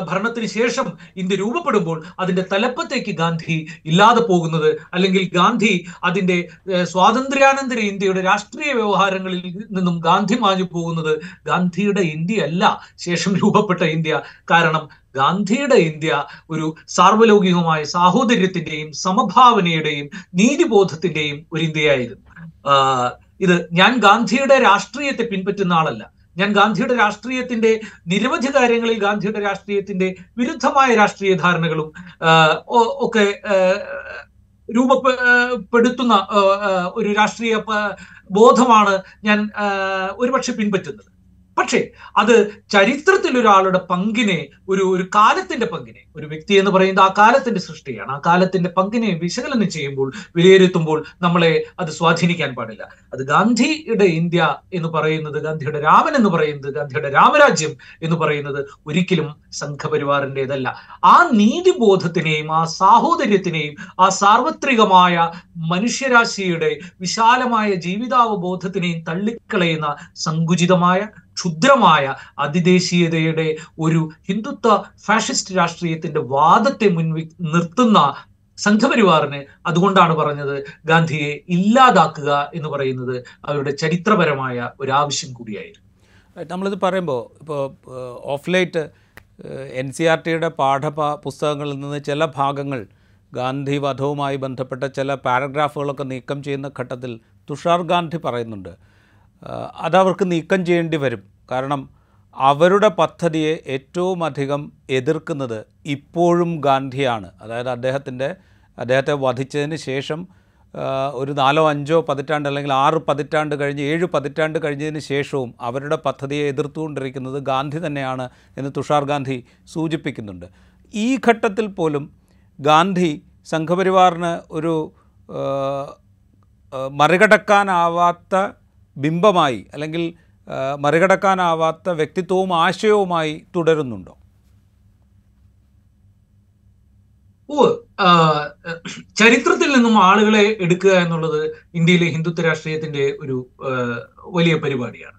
ഭരണത്തിന് ശേഷം ഇന്ത്യ രൂപപ്പെടുമ്പോൾ അതിന്റെ തലപ്പത്തേക്ക് ഗാന്ധി ഇല്ലാതെ പോകുന്നത് അല്ലെങ്കിൽ ഗാന്ധി അതിന്റെ സ്വാതന്ത്ര്യാനന്തര ഇന്ത്യയുടെ രാഷ്ട്രീയ വ്യവഹാരങ്ങളിൽ നിന്നും ഗാന്ധി മാഞ്ഞു പോകുന്നത് ഗാന്ധിയുടെ ഇന്ത്യ അല്ല ശേഷം രൂപപ്പെട്ട ഇന്ത്യ. കാരണം ഗാന്ധിയുടെ ഇന്ത്യ ഒരു സാർവലൗകികമായ സാഹോദര്യത്തിന്റെയും സമഭാവനയുടെയും നീതിബോധത്തിന്റെയും ഒരു ഇന്ത്യയായിരുന്നു. ഇത് ഞാൻ ഗാന്ധിയുടെ രാഷ്ട്രീയത്തെ പിൻപറ്റുന്ന ആളല്ല. ഞാൻ ഗാന്ധിയുടെ രാഷ്ട്രീയത്തിന്റെ നിരവധി കാര്യങ്ങളിൽ ഗാന്ധിയുടെ രാഷ്ട്രീയത്തിന്റെ വിരുദ്ധമായ രാഷ്ട്രീയ ധാരണകളും ഒക്കെ രൂപപ്പെടുത്തുന്ന ഒരു രാഷ്ട്രീയ ബോധമാണ് ഞാൻ ഒരുപക്ഷെ പിൻപറ്റുന്നത്. പക്ഷേ അത് ചരിത്രത്തിൽ ഒരാളുടെ പങ്കിനെ ഒരു ഒരു കാലത്തിന്റെ പങ്കിനെ ഒരു വ്യക്തി എന്ന് പറയുന്നത് ആ കാലത്തിന്റെ സൃഷ്ടിയാണ്. ആ കാലത്തിന്റെ പങ്കിനെ വിശകലനം ചെയ്യുമ്പോൾ വിലയിരുത്തുമ്പോൾ നമ്മളെ അത് സ്വാധീനിക്കാൻ പാടില്ല. അത് ഗാന്ധിയുടെ ഇന്ത്യ എന്ന് പറയുന്നത് ഗാന്ധിയുടെ രാമൻ എന്ന് പറയുന്നത് ഗാന്ധിയുടെ രാമരാജ്യം എന്ന് പറയുന്നത് ഒരിക്കലും സംഘപരിവാറിന്റെതല്ല. ആ നീതിബോധത്തിനെയും ആ സാഹോദര്യത്തിനെയും ആ സാർവത്രികമായ മനുഷ്യരാശിയുടെ വിശാലമായ ജീവിതാവബോധത്തിനെയും തള്ളിക്കളയുന്ന സങ്കുചിതമായ ക്ഷുദ്രമായ അതിദേശീയതയുടെ ഒരു ഹിന്ദുത്വ ഫാഷിസ്റ്റ് രാഷ്ട്രീയത്തിന്റെ വാദത്തെ മുൻവി നിർത്തുന്ന സംഘപരിവാറിന് അതുകൊണ്ടാണ് പറഞ്ഞത് ഗാന്ധിയെ ഇല്ലാതാക്കുക എന്ന് പറയുന്നത് അവരുടെ ചരിത്രപരമായ ഒരു ആവശ്യം കൂടിയായിരുന്നു. നമ്മളിത് പറയുമ്പോൾ ഇപ്പോൾ of late N C R ടിയുടെ പാഠ പുസ്തകങ്ങളിൽ നിന്ന് ചില ഭാഗങ്ങൾ ഗാന്ധി വധവുമായി ബന്ധപ്പെട്ട ചില പാരഗ്രാഫുകളൊക്കെ നീക്കം ചെയ്യുന്ന ഘട്ടത്തിൽ തുഷാർ ഗാന്ധി പറയുന്നുണ്ട്. അതവർക്ക് നീക്കം ചെയ്യേണ്ടി വരും. കാരണം അവരുടെ പദ്ധതിയെ ഏറ്റവും അധികം എതിർക്കുന്നത് ഇപ്പോഴും ഗാന്ധിയാണ്. അതായത് അദ്ദേഹത്തിന്റെ അദ്ദേഹത്തെ വധിച്ചതിന് ശേഷം ഒരു നാലോ അഞ്ചോ പതിറ്റാണ്ട് അല്ലെങ്കിൽ ആറ് പതിറ്റാണ്ട് കഴിഞ്ഞ് ഏഴ് പതിറ്റാണ്ട് കഴിഞ്ഞതിന് ശേഷവും അവരുടെ പദ്ധതിയെ എതിർത്തുകൊണ്ടിരിക്കുന്നത് ഗാന്ധി തന്നെയാണ് എന്ന് തുഷാർ ഗാന്ധി സൂചിപ്പിക്കുന്നുണ്ട്. ഈ ഘട്ടത്തിൽ പോലും ഗാന്ധി സംഘപരിവാറിന് ഒരു മറികടക്കാനാവാത്ത ബിംബമായി അല്ലെങ്കിൽ മറികടക്കാനാവാത്ത വ്യക്തിത്വവും ആശയവുമായി തുടരുന്നുണ്ടോ? ഓ ചരിത്രത്തിൽ നിന്നും ആളുകളെ എടുക്കുക എന്നുള്ളത് ഇന്ത്യയിലെ ഹിന്ദുത്വ രാഷ്ട്രീയത്തിന്റെ ഒരു വലിയ പരിപാടിയാണ്.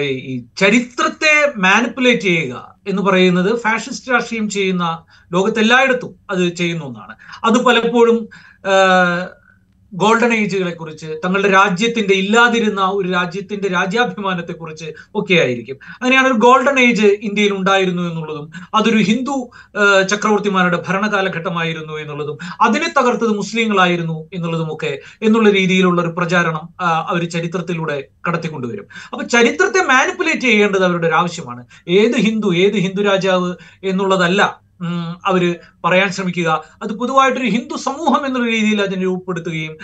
ഈ ചരിത്രത്തെ മാനിപ്പുലേറ്റ് ചെയ്യുക എന്ന് പറയുന്നത് ഫാഷിസ്റ്റ് രാഷ്ട്രീയം ചെയ്യുന്ന ലോകത്തെല്ലായിടത്തും അത് ചെയ്യുന്ന ഒന്നാണ്. അത് പലപ്പോഴും ഗോൾഡൻ ഏജുകളെ കുറിച്ച് തങ്ങളുടെ രാജ്യത്തിന്റെ ഇല്ലാതിരുന്ന ഒരു രാജ്യത്തിന്റെ രാജ്യാഭിമാനത്തെ കുറിച്ച് ഒക്കെ ആയിരിക്കും അങ്ങനെയാണ് ഒരു ഗോൾഡൻ ഏജ് ഇന്ത്യയിൽ ഉണ്ടായിരുന്നു എന്നുള്ളതും അതൊരു ഹിന്ദു ചക്രവർത്തിമാരുടെ ഭരണകാലഘട്ടമായിരുന്നു എന്നുള്ളതും അതിനെ തകർത്തത് മുസ്ലിങ്ങളായിരുന്നു എന്നുള്ളതും ഒക്കെ എന്നുള്ള രീതിയിലുള്ള ഒരു പ്രചാരണം അവർ ചരിത്രത്തിലൂടെ കടത്തിക്കൊണ്ടുവരും. അപ്പൊ ചരിത്രത്തെ മാനിപ്പുലേറ്റ് ചെയ്യേണ്ടത് അവരുടെ ഒരു ആവശ്യമാണ് ഏത് ഹിന്ദു ഏത് ഹിന്ദു രാജാവ് എന്നുള്ളതല്ല അവർ പറയാൻ ശ്രമിക്കുക. അത് പൊതുവായിട്ടൊരു ഹിന്ദു സമൂഹം എന്നുള്ള രീതിയിൽ അതിനെ രൂപപ്പെടുത്തുകയും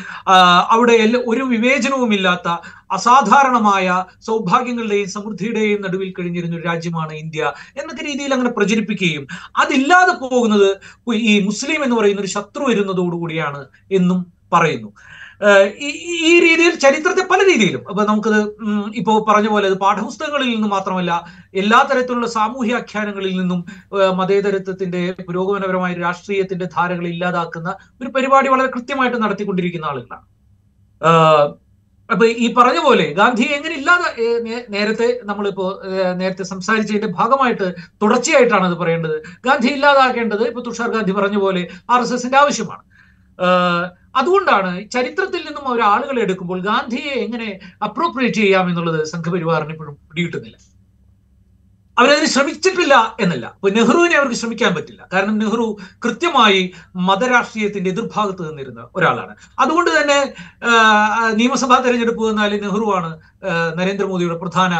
അവിടെ ഒരു വിവേചനവുമില്ലാത്ത അസാധാരണമായ സൗഭാഗ്യങ്ങളുടെയും സമൃദ്ധിയുടെയും നടുവിൽ കഴിഞ്ഞിരുന്ന ഒരു രാജ്യമാണ് ഇന്ത്യ എന്നൊക്കെ രീതിയിൽ അങ്ങനെ പ്രചരിപ്പിക്കുകയും അതില്ലാതെ പോകുന്നത് ഈ മുസ്ലിം എന്ന് പറയുന്ന ഒരു ശത്രു വരുന്നതോടുകൂടിയാണ് എന്നും പറയുന്നു. ഈ- രീതിയിൽ ചരിത്രത്തെ പല രീതിയിലും. അപ്പൊ നമുക്കത് ഇപ്പോൾ ഇപ്പോ പറഞ്ഞ പോലെ അത് പാഠപുസ്തകങ്ങളിൽ നിന്ന് മാത്രമല്ല എല്ലാ തരത്തിലുള്ള സാമൂഹ്യ ആഖ്യാനങ്ങളിൽ നിന്നും മതേതരത്വത്തിന്റെ പുരോഗമനപരമായ രാഷ്ട്രീയത്തിന്റെ ധാരകൾ ഇല്ലാതാക്കുന്ന ഒരു പരിപാടി വളരെ കൃത്യമായിട്ട് നടത്തിക്കൊണ്ടിരിക്കുന്ന ആളുകളാണ്. അപ്പൊ ഈ പറഞ്ഞ പോലെ ഗാന്ധി എങ്ങനെ ഇല്ലാതെ നേരത്തെ നമ്മളിപ്പോ നേരത്തെ സംസാരിച്ചതിന്റെ ഭാഗമായിട്ട് തുടർച്ചയായിട്ടാണ് അത് പറയേണ്ടത്. ഗാന്ധി ഇല്ലാതാക്കേണ്ടത് ഇപ്പൊ തുഷാർ ഗാന്ധി പറഞ്ഞ പോലെ ആർ എസ് എസിന്റെ ആവശ്യമാണ്. അതുകൊണ്ടാണ് ചരിത്രത്തിൽ നിന്നും അവർ ആളുകളെ എടുക്കുമ്പോൾ ഗാന്ധിയെ എങ്ങനെ അപ്രോപ്രിയേറ്റ് ചെയ്യാം എന്നുള്ളത് സംഘപരിവാറിന് ഇപ്പോഴും പിടികിട്ടുന്നില്ല. അവരതിന് ശ്രമിച്ചിട്ടില്ല എന്നല്ല. ഇപ്പൊ നെഹ്റുവിനെ അവർക്ക് ശ്രമിക്കാൻ പറ്റില്ല. കാരണം നെഹ്റു കൃത്യമായി മതരാഷ്ട്രീയത്തിന്റെ എതിർഭാഗത്ത് നിന്നിരുന്ന ഒരാളാണ്. അതുകൊണ്ട് തന്നെ നിയമസഭാ തെരഞ്ഞെടുപ്പ് വന്നാൽ നെഹ്റുവാണ് നരേന്ദ്രമോദിയുടെ പ്രധാന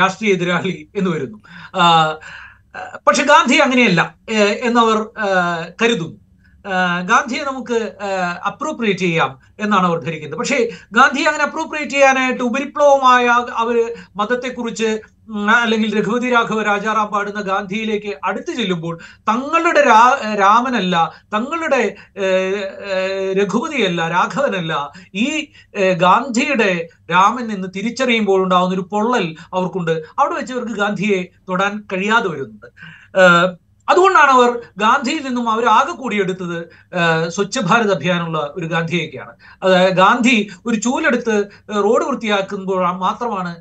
രാഷ്ട്രീയ എതിരാളി എന്ന് വരുന്നു. പക്ഷെ ഗാന്ധി അങ്ങനെയല്ല എന്നവർ കരുതുന്നു. ഗാന്ധിയെ നമുക്ക് അപ്രോപ്രിയേറ്റ് ചെയ്യാം എന്നാണ് അവർ ധരിക്കുന്നത്. പക്ഷേ ഗാന്ധി അങ്ങനെ അപ്രോപ്രിയേറ്റ് ചെയ്യാനായിട്ട് ഉപരിപ്ലവമായ അവർ മതത്തെക്കുറിച്ച് അല്ലെങ്കിൽ രഘുപതി രാഘവ രാജാറാം പാടുന്ന ഗാന്ധിയിലേക്ക് അടുത്തു ചെല്ലുമ്പോൾ തങ്ങളുടെ രാമനല്ല തങ്ങളുടെ രഘുപതിയല്ല രാഘവനല്ല ഈ ഗാന്ധിയുടെ രാമൻ എന്ന് തിരിച്ചറിയുമ്പോൾ ഉണ്ടാകുന്ന ഒരു പൊള്ളൽ അവർക്കുണ്ട്. അവിടെ വെച്ച് അവർക്ക് ഗാന്ധിയെ തൊടാൻ കഴിയാതെ വരുന്നുണ്ട്. അതുകൊണ്ടാണ് അവർ ഗാന്ധിയിൽ നിന്നും അവർ ആകെ കൂടിയെടുത്തത് എടുത്തത് സ്വച്ഛ ഭാരത് അഭിയാനുള്ള ഒരു ഗാന്ധിയൊക്കെയാണ് അതായത് ഗാന്ധി ഒരു ചൂലെടുത്ത് റോഡ് വൃത്തിയാക്കുമ്പോൾ മാത്രമാണ്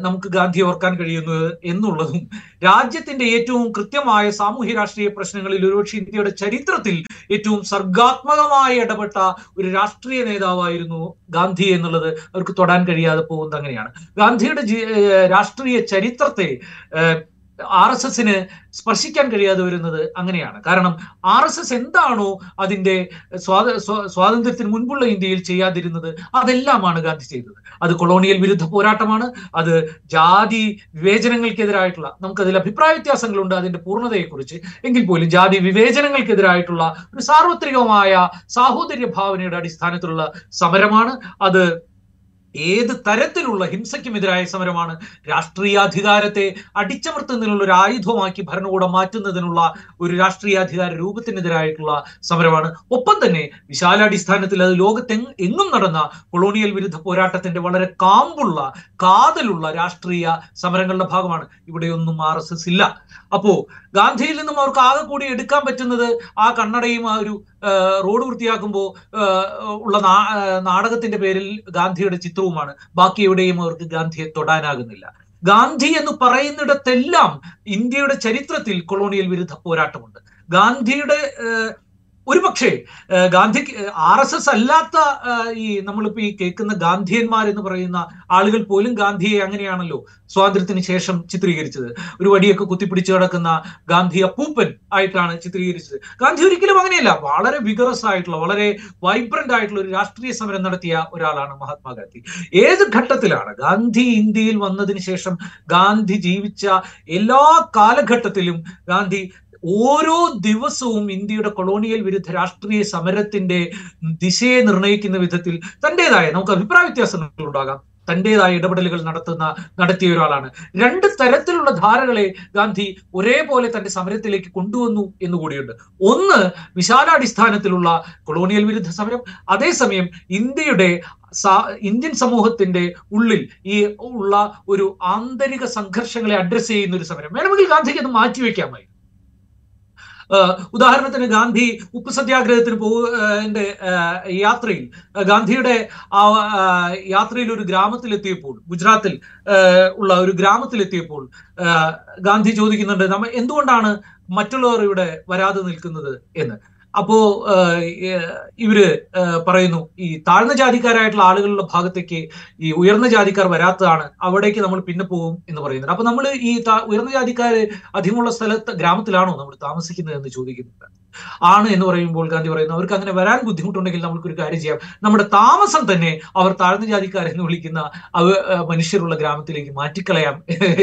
നമുക്ക് ഗാന്ധി ഓർക്കാൻ കഴിയുന്നത് എന്നുള്ളതും രാജ്യത്തിന്റെ ഏറ്റവും കൃത്യമായ സാമൂഹ്യ രാഷ്ട്രീയ പ്രശ്നങ്ങളിൽ ഒരുപക്ഷെ ഇന്ത്യയുടെ ചരിത്രത്തിൽ ഏറ്റവും സർഗാത്മകമായി ഇടപെട്ട ഒരു രാഷ്ട്രീയ നേതാവായിരുന്നു ഗാന്ധി എന്നുള്ളത് അവർക്ക് തൊടാൻ കഴിയാതെ പോകുന്നത് അങ്ങനെയാണ്. ഗാന്ധിയുടെ രാഷ്ട്രീയ ചരിത്രത്തെ ആർ എസ് എസിന് സ്പർശിക്കാൻ കഴിയാതെ വരുന്നത് അങ്ങനെയാണ്. കാരണം ആർ എസ് എസ് എന്താണോ അതിന്റെ സ്വാത സ്വ- സ്വാതന്ത്ര്യത്തിന് മുൻപുള്ള ഇന്ത്യയിൽ ചെയ്യാതിരുന്നത് അതെല്ലാമാണ് ഗാന്ധി ചെയ്തത്. അത് കൊളോണിയൽ വിരുദ്ധ പോരാട്ടമാണ്. അത് ജാതി വിവേചനങ്ങൾക്കെതിരായിട്ടുള്ള നമുക്കതിൽ അഭിപ്രായ വ്യത്യാസങ്ങളുണ്ട് അതിന്റെ പൂർണതയെക്കുറിച്ച്. എങ്കിൽ പോലും ജാതി വിവേചനങ്ങൾക്കെതിരായിട്ടുള്ള ഒരു സാർവത്രികമായ സാഹോദര്യ ഭാവനയുടെ അടിസ്ഥാനത്തിലുള്ള സമരമാണ്. അത് ഏത് തരത്തിലുള്ള ഹിംസയ്ക്കുമെതിരായ സമരമാണ്? രാഷ്ട്രീയാധികാരത്തെ അടിച്ചമർത്തുന്നതിനുള്ള ഒരു ആയുധമാക്കി ഭരണകൂടം മാറ്റുന്നതിനുള്ള ഒരു രാഷ്ട്രീയാധികാര രൂപത്തിനെതിരായിട്ടുള്ള സമരമാണ്. ഒപ്പം തന്നെ വിശാലാടിസ്ഥാനത്തിൽ അത് ലോകത്തെ എങ്ങും നടന്ന കൊളോണിയൽ വിരുദ്ധ പോരാട്ടത്തിന്റെ വളരെ കാമ്പുള്ള കാതലുള്ള രാഷ്ട്രീയ സമരങ്ങളുടെ ഭാഗമാണ്. ഇവിടെയൊന്നും ആർ എസ് എസ് ഇല്ല. അപ്പോ ഗാന്ധിയിൽ നിന്നും അവർക്ക് ആകെ കൂടി എടുക്കാൻ പറ്റുന്നത് ആ കണ്ണടയും ആ ഒരു റോഡ് വൃത്തിയാക്കുമ്പോൾ ഉള്ള നാടകത്തിന്റെ പേരിൽ ഗാന്ധിയുടെ ചിത്രവുമാണ്. ബാക്കി എവിടെയും അവർക്ക് ഗാന്ധിയെ തൊടാനാകുന്നില്ല. ഗാന്ധി എന്ന് പറയുന്നിടത്തെല്ലാം ഇന്ത്യയുടെ ചരിത്രത്തിൽ കൊളോണിയൽ വിരുദ്ധ പോരാട്ടമുണ്ട്. ഗാന്ധിയുടെ ഏഹ്, ഒരുപക്ഷെ ഏഹ്, ഗാന്ധി ആർ എസ് എസ് അല്ലാത്ത ഈ നമ്മളിപ്പോ ഈ കേൾക്കുന്ന ഗാന്ധിയന്മാർ എന്ന് പറയുന്ന ആളുകൾ പോലും ഗാന്ധിയെ അങ്ങനെയാണല്ലോ സ്വാതന്ത്ര്യത്തിന് ശേഷം ചിത്രീകരിച്ചത്. ഒരു വടിയൊക്കെ കുത്തിപ്പിടിച്ച് കിടക്കുന്ന ഗാന്ധി അപ്പൂപ്പൻ ആയിട്ടാണ് ചിത്രീകരിച്ചത്. ഗാന്ധി ഒരിക്കലും അങ്ങനെയല്ല വളരെ വിഗറസ് ആയിട്ടുള്ള വളരെ വൈബ്രന്റ് ആയിട്ടുള്ള ഒരു രാഷ്ട്രീയ സമരം നടത്തിയ ഒരാളാണ് മഹാത്മാഗാന്ധി ഏത് ഘട്ടത്തിലാണ് ഗാന്ധി ഇന്ത്യയിൽ വന്നതിന് ശേഷം ഗാന്ധി ജീവിച്ച എല്ലാ കാലഘട്ടത്തിലും ഗാന്ധി ഓരോ ദിവസവും ഇന്ത്യയുടെ കൊളോണിയൽ വിരുദ്ധ രാഷ്ട്രീയ സമരത്തിന്റെ ദിശയെ നിർണയിക്കുന്ന വിധത്തിൽ തന്റേതായ നമുക്ക് അഭിപ്രായ വ്യത്യാസങ്ങൾ ഉണ്ടാകാം തന്റേതായ ഇടപെടലുകൾ നടത്തുന്ന നടത്തിയ ഒരാളാണ്. രണ്ട് തരത്തിലുള്ള ധാരകളെ ഗാന്ധി ഒരേപോലെ തന്റെ സമരത്തിലേക്ക് കൊണ്ടുവന്നു എന്നുകൂടിയുണ്ട് ഒന്ന് വിശാലാടിസ്ഥാനത്തിലുള്ള കൊളോണിയൽ വിരുദ്ധ സമരം. അതേസമയം ഇന്ത്യയുടെ ഇന്ത്യൻ സമൂഹത്തിന്റെ ഉള്ളിൽ ഈ ഉള്ള ഒരു ആന്തരിക സംഘർഷങ്ങളെ അഡ്രസ് ചെയ്യുന്ന ഒരു സമരം. വേണമെങ്കിൽ ഗാന്ധിക്ക് അത് മാറ്റിവെക്കാമായിരുന്നു. ഉദാഹരണത്തിന് ഗാന്ധി ഉപ്പ് സത്യാഗ്രഹത്തിന് പോകുന്ന യാത്രയിൽ. ഗാന്ധിയുടെ ആ യാത്രയിൽ ഒരു ഗ്രാമത്തിലെത്തിയപ്പോൾ ഗുജറാത്തിൽ ഉള്ള ഒരു ഗ്രാമത്തിലെത്തിയപ്പോൾ ഗാന്ധി ചോദിക്കുന്നുണ്ട് നമ്മ എന്തുകൊണ്ടാണ് മറ്റുള്ളവർ ഇവിടെ വരാതെ നിൽക്കുന്നത്? എന്ന്. അപ്പോ ഇവർ പറയുന്നു ഈ താഴ്ന്ന ജാതിക്കാരായിട്ടുള്ള ആളുകളുടെ ഭാഗത്തേക്ക് ഈ ഉയർന്ന ജാതിക്കാർ വരാത്തതാണ് അവിടേക്ക് നമ്മൾ പിന്നെ പോകും എന്ന് പറയുന്നത്. അപ്പൊ നമ്മൾ ഈ ഉയർന്ന ജാതിക്കാർ അധികമുള്ള സ്ഥലത്ത് ഗ്രാമത്തിലാണോ നമ്മൾ താമസിക്കുന്നത് എന്ന് ചോദിക്കുന്നുണ്ട്. ആണ് എന്ന് പറയുമ്പോൾ ഗാന്ധി പറയുന്നു അവർക്ക് അങ്ങനെ വരാൻ ബുദ്ധിമുട്ടുണ്ടെങ്കിൽ നമുക്ക് ഒരു കാര്യം ചെയ്യാം. നമ്മുടെ താമസം തന്നെ അവർ താഴ്ന്ന ജാതിക്കാരെന്ന് വിളിക്കുന്ന അവ മനുഷ്യരുള്ള ഗ്രാമത്തിലേക്ക് മാറ്റിക്കളയാം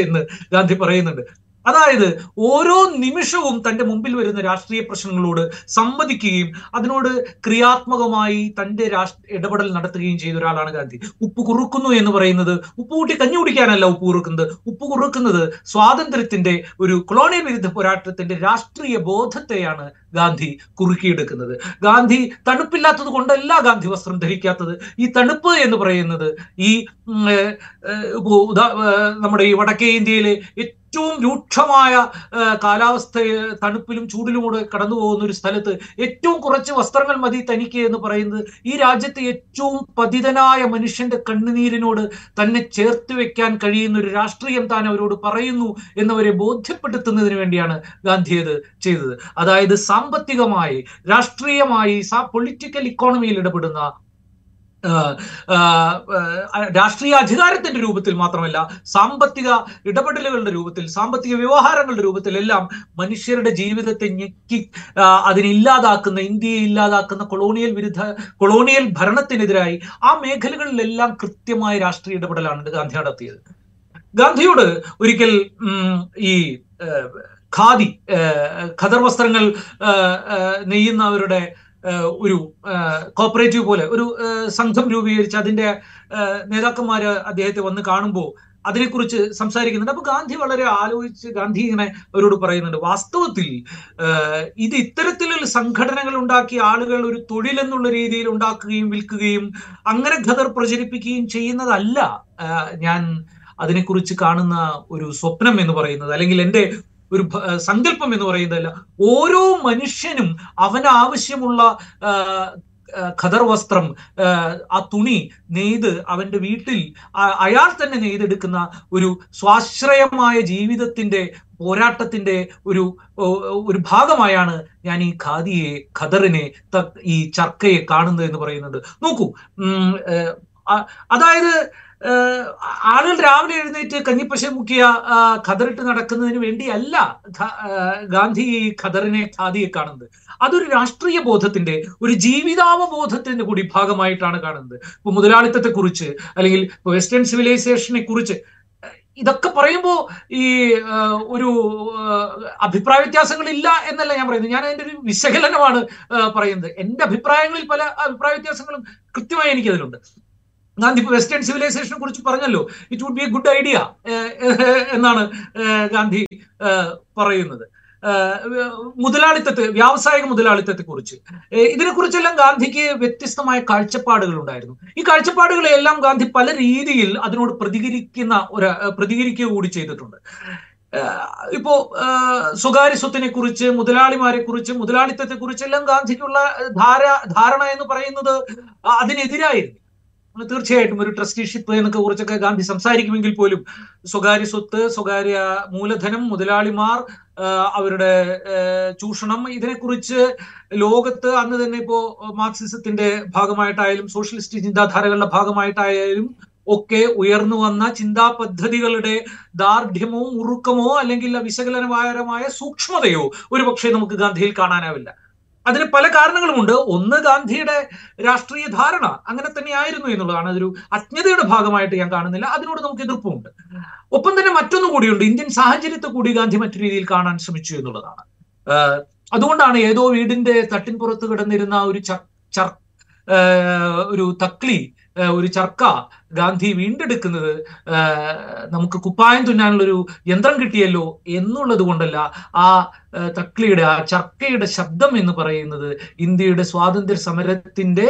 എന്ന് ഗാന്ധി പറയുന്നുണ്ട്. അതായത് ഓരോ നിമിഷവും തന്റെ മുമ്പിൽ വരുന്ന രാഷ്ട്രീയ പ്രശ്നങ്ങളോട് സംവദിക്കുകയും അതിനോട് ക്രിയാത്മകമായി തന്റെ രാഷ്ട്ര ഇടപെടൽ നടത്തുകയും ചെയ്ത ഒരാളാണ് ഗാന്ധി. ഉപ്പ് കുറുക്കുന്നു എന്ന് പറയുന്നത് ഉപ്പ് കൂട്ടി കഞ്ഞി കുടിക്കാനല്ല ഉപ്പ് കുറുക്കുന്നത്. ഉപ്പ് കുറുക്കുന്നത് സ്വാതന്ത്ര്യത്തിന്റെ ഒരു കൊളോണിയൽ വിരുദ്ധ പോരാട്ടത്തിന്റെ രാഷ്ട്രീയ ബോധത്തെയാണ് ഗാന്ധി കുറുക്കിയെടുക്കുന്നത്. ഗാന്ധി തണുപ്പില്ലാത്തത് കൊണ്ടല്ല ഗാന്ധി വസ്ത്രം ധരിക്കാത്തത്. ഈ തണുപ്പ് എന്ന് പറയുന്നത് ഈ നമ്മുടെ ഈ വടക്കേ ഇന്ത്യയിലെ ഏറ്റവും രൂക്ഷമായ കാലാവസ്ഥ തണുപ്പിലും ചൂടിലുമൂടെ കടന്നു പോകുന്ന ഒരു സ്ഥലത്ത് ഏറ്റവും കുറച്ച് വസ്ത്രങ്ങൾ മതി തനിക്ക് എന്ന് പറയുന്നത് ഈ രാജ്യത്തെ ഏറ്റവും പതിതനായ മനുഷ്യന്റെ കണ്ണുനീരിനോട് തന്നെ ചേർത്ത് വെക്കാൻ കഴിയുന്ന ഒരു രാഷ്ട്രീയം താൻ അവരോട് പറയുന്നു എന്നവരെ ബോധ്യപ്പെടുത്തുന്നതിന് വേണ്ടിയാണ് ഗാന്ധി അത് ചെയ്തത്. അതായത് സാമ്പത്തികമായി രാഷ്ട്രീയമായി പൊളിറ്റിക്കൽ ഇക്കോണമിയിൽ ഇടപെടുന്ന രാഷ്ട്രീയ അധികാരത്തിന്റെ രൂപത്തിൽ മാത്രമല്ല സാമ്പത്തിക ഇടപെടലുകളുടെ രൂപത്തിൽ സാമ്പത്തിക വ്യവഹാരങ്ങളുടെ രൂപത്തിലെല്ലാം മനുഷ്യരുടെ ജീവിതത്തെ ഞെക്കി അതിനില്ലാതാക്കുന്ന ഇന്ത്യയെ ഇല്ലാതാക്കുന്ന കൊളോണിയൽ വിരുദ്ധ കൊളോണിയൽ ഭരണത്തിനെതിരായി ആ മേഖലകളിലെല്ലാം കൃത്യമായ രാഷ്ട്രീയ ഇടപെടലാണ് ഗാന്ധി നടത്തിയത്. ഗാന്ധിയോട് ഒരിക്കൽ ഈ ഖാദി ഖദർ വസ്ത്രങ്ങൾ നെയ്യുന്നവരുടെ ഒരു കോപ്പറേറ്റീവ് പോലെ ഒരു സംഘം രൂപീകരിച്ച് അതിന്റെ നേതാക്കന്മാര് അദ്ദേഹത്തെ വന്ന് കാണുമ്പോൾ അതിനെക്കുറിച്ച് സംസാരിക്കുന്നുണ്ട്. അപ്പൊ ഗാന്ധി വളരെ ആലോചിച്ച് ഗാന്ധി ഇങ്ങനെ അവരോട് പറയുന്നുണ്ട് വാസ്തവത്തിൽ ഇത് ഇത്തരത്തിലുള്ള സംഘടനകൾ ഉണ്ടാക്കി ആളുകൾ ഒരു തൊഴിലെന്നുള്ള രീതിയിൽ ഉണ്ടാക്കുകയും വിൽക്കുകയും അങ്ങനെ ഖദർ പ്രചരിപ്പിക്കുകയും ചെയ്യുന്നതല്ല ഞാൻ അതിനെക്കുറിച്ച് കാണുന്ന ഒരു സ്വപ്നം എന്ന് പറയുന്നത്. അല്ലെങ്കിൽ എന്റെ ഒരു സങ്കല്പം എന്ന് പറയുന്നതല്ല. ഓരോ മനുഷ്യനും അവന് ആവശ്യമുള്ള ഖദർ വസ്ത്രം ആ തുണി നെയ്ത് അവന്റെ വീട്ടിൽ അയാൾ തന്നെ നെയ്തെടുക്കുന്ന ഒരു സ്വാശ്രയമായ ജീവിതത്തിന്റെ പോരാട്ടത്തിന്റെ ഒരു ഒരു ഭാഗമായാണ് ഞാൻ ഈ ഖാദിയെ ഖദറിനെ ഈ ചർക്കയെ കാണുന്നത് എന്ന് പറയുന്നത്. നോക്കൂ അതായത് ആളുകൾ രാവിലെ എഴുന്നേറ്റ് കഞ്ഞിപ്പശ മുക്കിയ ഖദറിട്ട് നടക്കുന്നതിന് വേണ്ടിയല്ല ഗാന്ധി ഈ ഖദറിനെ ഖാദിയെ കാണുന്നത്. അതൊരു രാഷ്ട്രീയ ബോധത്തിന്റെ ഒരു ജീവിതാവബോധത്തിന്റെ കൂടി ഭാഗമായിട്ടാണ് കാണുന്നത്. ഇപ്പൊ മുതലാളിത്തത്തെ കുറിച്ച് അല്ലെങ്കിൽ വെസ്റ്റേൺ സിവിലൈസേഷനെ കുറിച്ച് ഇതൊക്കെ പറയുമ്പോൾ ഈ ഒരു അഭിപ്രായ വ്യത്യാസങ്ങളില്ല എന്നല്ല ഞാൻ പറയുന്നത്. ഞാൻ അതിന്റെ ഒരു വിശകലനമാണ് പറയുന്നത്. എന്റെ അഭിപ്രായങ്ങളിൽ പല അഭിപ്രായ വ്യത്യാസങ്ങളും കൃത്യമായി എനിക്കതിലുണ്ട്. ഗാന്ധി വെസ്റ്റേൺ സിവിലൈസേഷനെ കുറിച്ച് പറഞ്ഞല്ലോ. It would be a good idea എന്നാണ് ഗാന്ധി പറയുന്നത്. മുതലാളിത്തത്തെ വ്യാവസായിക മുതലാളിത്തത്തെ കുറിച്ച് ഇതിനെക്കുറിച്ചെല്ലാം ഗാന്ധിക്ക് വ്യത്യസ്തമായ കാഴ്ചപ്പാടുകൾ ഉണ്ടായിരുന്നു ഈ കാഴ്ചപ്പാടുകളെല്ലാം ഗാന്ധി പല രീതിയിൽ അതിനോട് പ്രതികരിക്കുന്ന ഒരു പ്രതികരിക്കുക കൂടി ചെയ്തിട്ടുണ്ട്. ഇപ്പോ സ്വകാര്യ സ്വത്തിനെ കുറിച്ച് മുതലാളിമാരെ കുറിച്ച് മുതലാളിത്തത്തെ കുറിച്ചെല്ലാം ഗാന്ധിക്കുള്ള ധാര ധാരണ എന്ന് പറയുന്നത് അതിനെതിരായിരുന്നു. തീർച്ചയായിട്ടും ഒരു ട്രസ്റ്റിഷിപ്പ് എന്നൊക്കെ കുറിച്ചൊക്കെ ഗാന്ധി സംസാരിക്കുമെങ്കിൽ പോലും സ്വകാര്യ സ്വത്ത് സ്വകാര്യ മൂലധനം മുതലാളിമാർ അവരുടെ ചൂഷണം ഇതിനെക്കുറിച്ച് ലോകത്ത് അന്ന് തന്നെ ഇപ്പോ മാർക്സിസത്തിന്റെ ഭാഗമായിട്ടായാലും സോഷ്യലിസ്റ്റ് ചിന്താധാരകളുടെ ഭാഗമായിട്ടായാലും ഒക്കെ ഉയർന്നു വന്ന ചിന്താ പദ്ധതികളുടെ ദാർഢ്യമോ ഉറുക്കമോ അല്ലെങ്കിൽ വിശകലനപരമായ സൂക്ഷ്മതയോ ഒരുപക്ഷെ നമുക്ക് ഗാന്ധിയിൽ കാണാനാവില്ല. അതിന് പല കാരണങ്ങളുമുണ്ട്. ഒന്ന് ഗാന്ധിയുടെ രാഷ്ട്രീയ ധാരണ അങ്ങനെ തന്നെയായിരുന്നു എന്നുള്ളതാണ് അതൊരു അജ്ഞതയുടെ ഭാഗമായിട്ട് ഞാൻ കാണുന്നില്ല. അതിനോട് നമുക്ക് എതിർപ്പുമുണ്ട്. ഒപ്പം തന്നെ മറ്റൊന്നു കൂടിയുണ്ട്. ഇന്ത്യൻ സാഹചര്യത്തെ കൂടി ഗാന്ധി മറ്റു രീതിയിൽ കാണാൻ ശ്രമിച്ചു എന്നുള്ളതാണ്. അതുകൊണ്ടാണ് ഏതോ വീടിന്റെ തട്ടിൻപുറത്ത് കിടന്നിരുന്ന ഒരു ചർ ഒരു തക്ലി ഒരു ചർക്ക ഗാന്ധി വീണ്ടെടുക്കുന്നത് നമുക്ക് കുപ്പായം തുന്നാനുള്ള ഒരു യന്ത്രം കിട്ടിയല്ലോ എന്നുള്ളത് കൊണ്ടല്ല ആ തക്ലിയുടെ ആ ചർക്കയുടെ ശബ്ദം എന്ന് പറയുന്നത് ഇന്ത്യയുടെ സ്വാതന്ത്ര്യ സമരത്തിന്റെ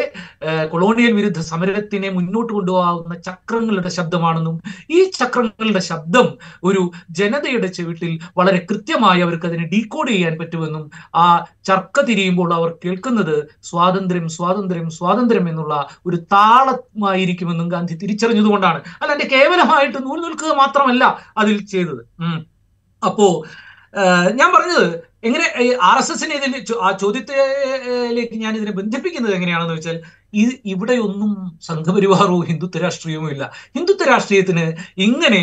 കൊളോണിയൽ വിരുദ്ധ സമരത്തിനെ മുന്നോട്ട് കൊണ്ടുപോകാവുന്ന ചക്രങ്ങളുടെ ശബ്ദമാണെന്നും ഈ ചക്രങ്ങളുടെ ശബ്ദം ഒരു ജനതയുടെ ചെവിട്ടിൽ വളരെ കൃത്യമായി അവർക്ക് അതിനെ ഡീകോഡ് ചെയ്യാൻ പറ്റുമെന്നും ആ ചർക്ക തിരിയുമ്പോൾ അവർ കേൾക്കുന്നത് സ്വാതന്ത്ര്യം സ്വാതന്ത്ര്യം സ്വാതന്ത്ര്യം എന്നുള്ള ഒരു താളമായിരിക്കുമെന്നും ഗാന്ധി തിരിച്ചറിഞ്ഞതുകൊണ്ടാണ് അല്ലാണ്ട് കേവലമായിട്ട് നൂൽ നിൽക്കുക മാത്രമല്ല അതിൽ ചെയ്തത്. അപ്പോ ഞാൻ പറഞ്ഞത് എങ്ങനെ ആർ എസ് എസിനെ ഇതിൽ ആ ചോദ്യത്തിലേക്ക് ഞാൻ ഇതിനെ ബന്ധിപ്പിക്കുന്നത് എങ്ങനെയാണെന്ന് വെച്ചാൽ ഇത് ഇവിടെയൊന്നും സംഘപരിവാറോ ഹിന്ദുത്വ രാഷ്ട്രീയമോ ഇല്ല. ഹിന്ദുത്വ രാഷ്ട്രീയത്തിന് ഇങ്ങനെ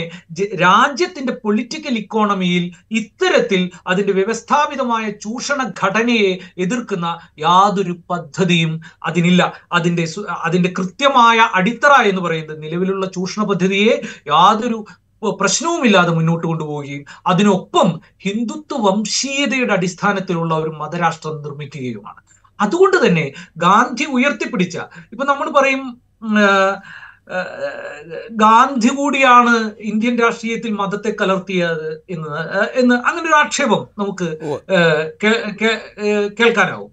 രാജ്യത്തിന്റെ പൊളിറ്റിക്കൽ ഇക്കോണമിയിൽ ഇത്തരത്തിൽ അതിന്റെ വ്യവസ്ഥാപിതമായ ചൂഷണ ഘടനയെ എതിർക്കുന്ന യാതൊരു പദ്ധതിയും അതിനില്ല. അതിന്റെ അതിന്റെ കൃത്യമായ അടിത്തറ എന്ന് പറയുന്നത് നിലവിലുള്ള ചൂഷണ പദ്ധതിയെ യാതൊരു പ്രശ്നവുമില്ലാതെ മുന്നോട്ട് കൊണ്ടുപോവുകയും അതിനൊപ്പം ഹിന്ദുത്വ വംശീയതയുടെ അടിസ്ഥാനത്തിലുള്ള ഒരു മതരാഷ്ട്രം നിർമ്മിക്കുകയുമാണ്. അതുകൊണ്ട് തന്നെ ഗാന്ധി ഉയർത്തിപ്പിടിച്ച ഇപ്പൊ നമ്മൾ പറയും ഗാന്ധി കൂടിയാണ് ഇന്ത്യൻ രാഷ്ട്രീയത്തിൽ മതത്തെ കലർത്തിയത് എന്ന് എന്ന് അങ്ങനെ ഒരു ആക്ഷേപം നമുക്ക് കേൾക്കാനാവും.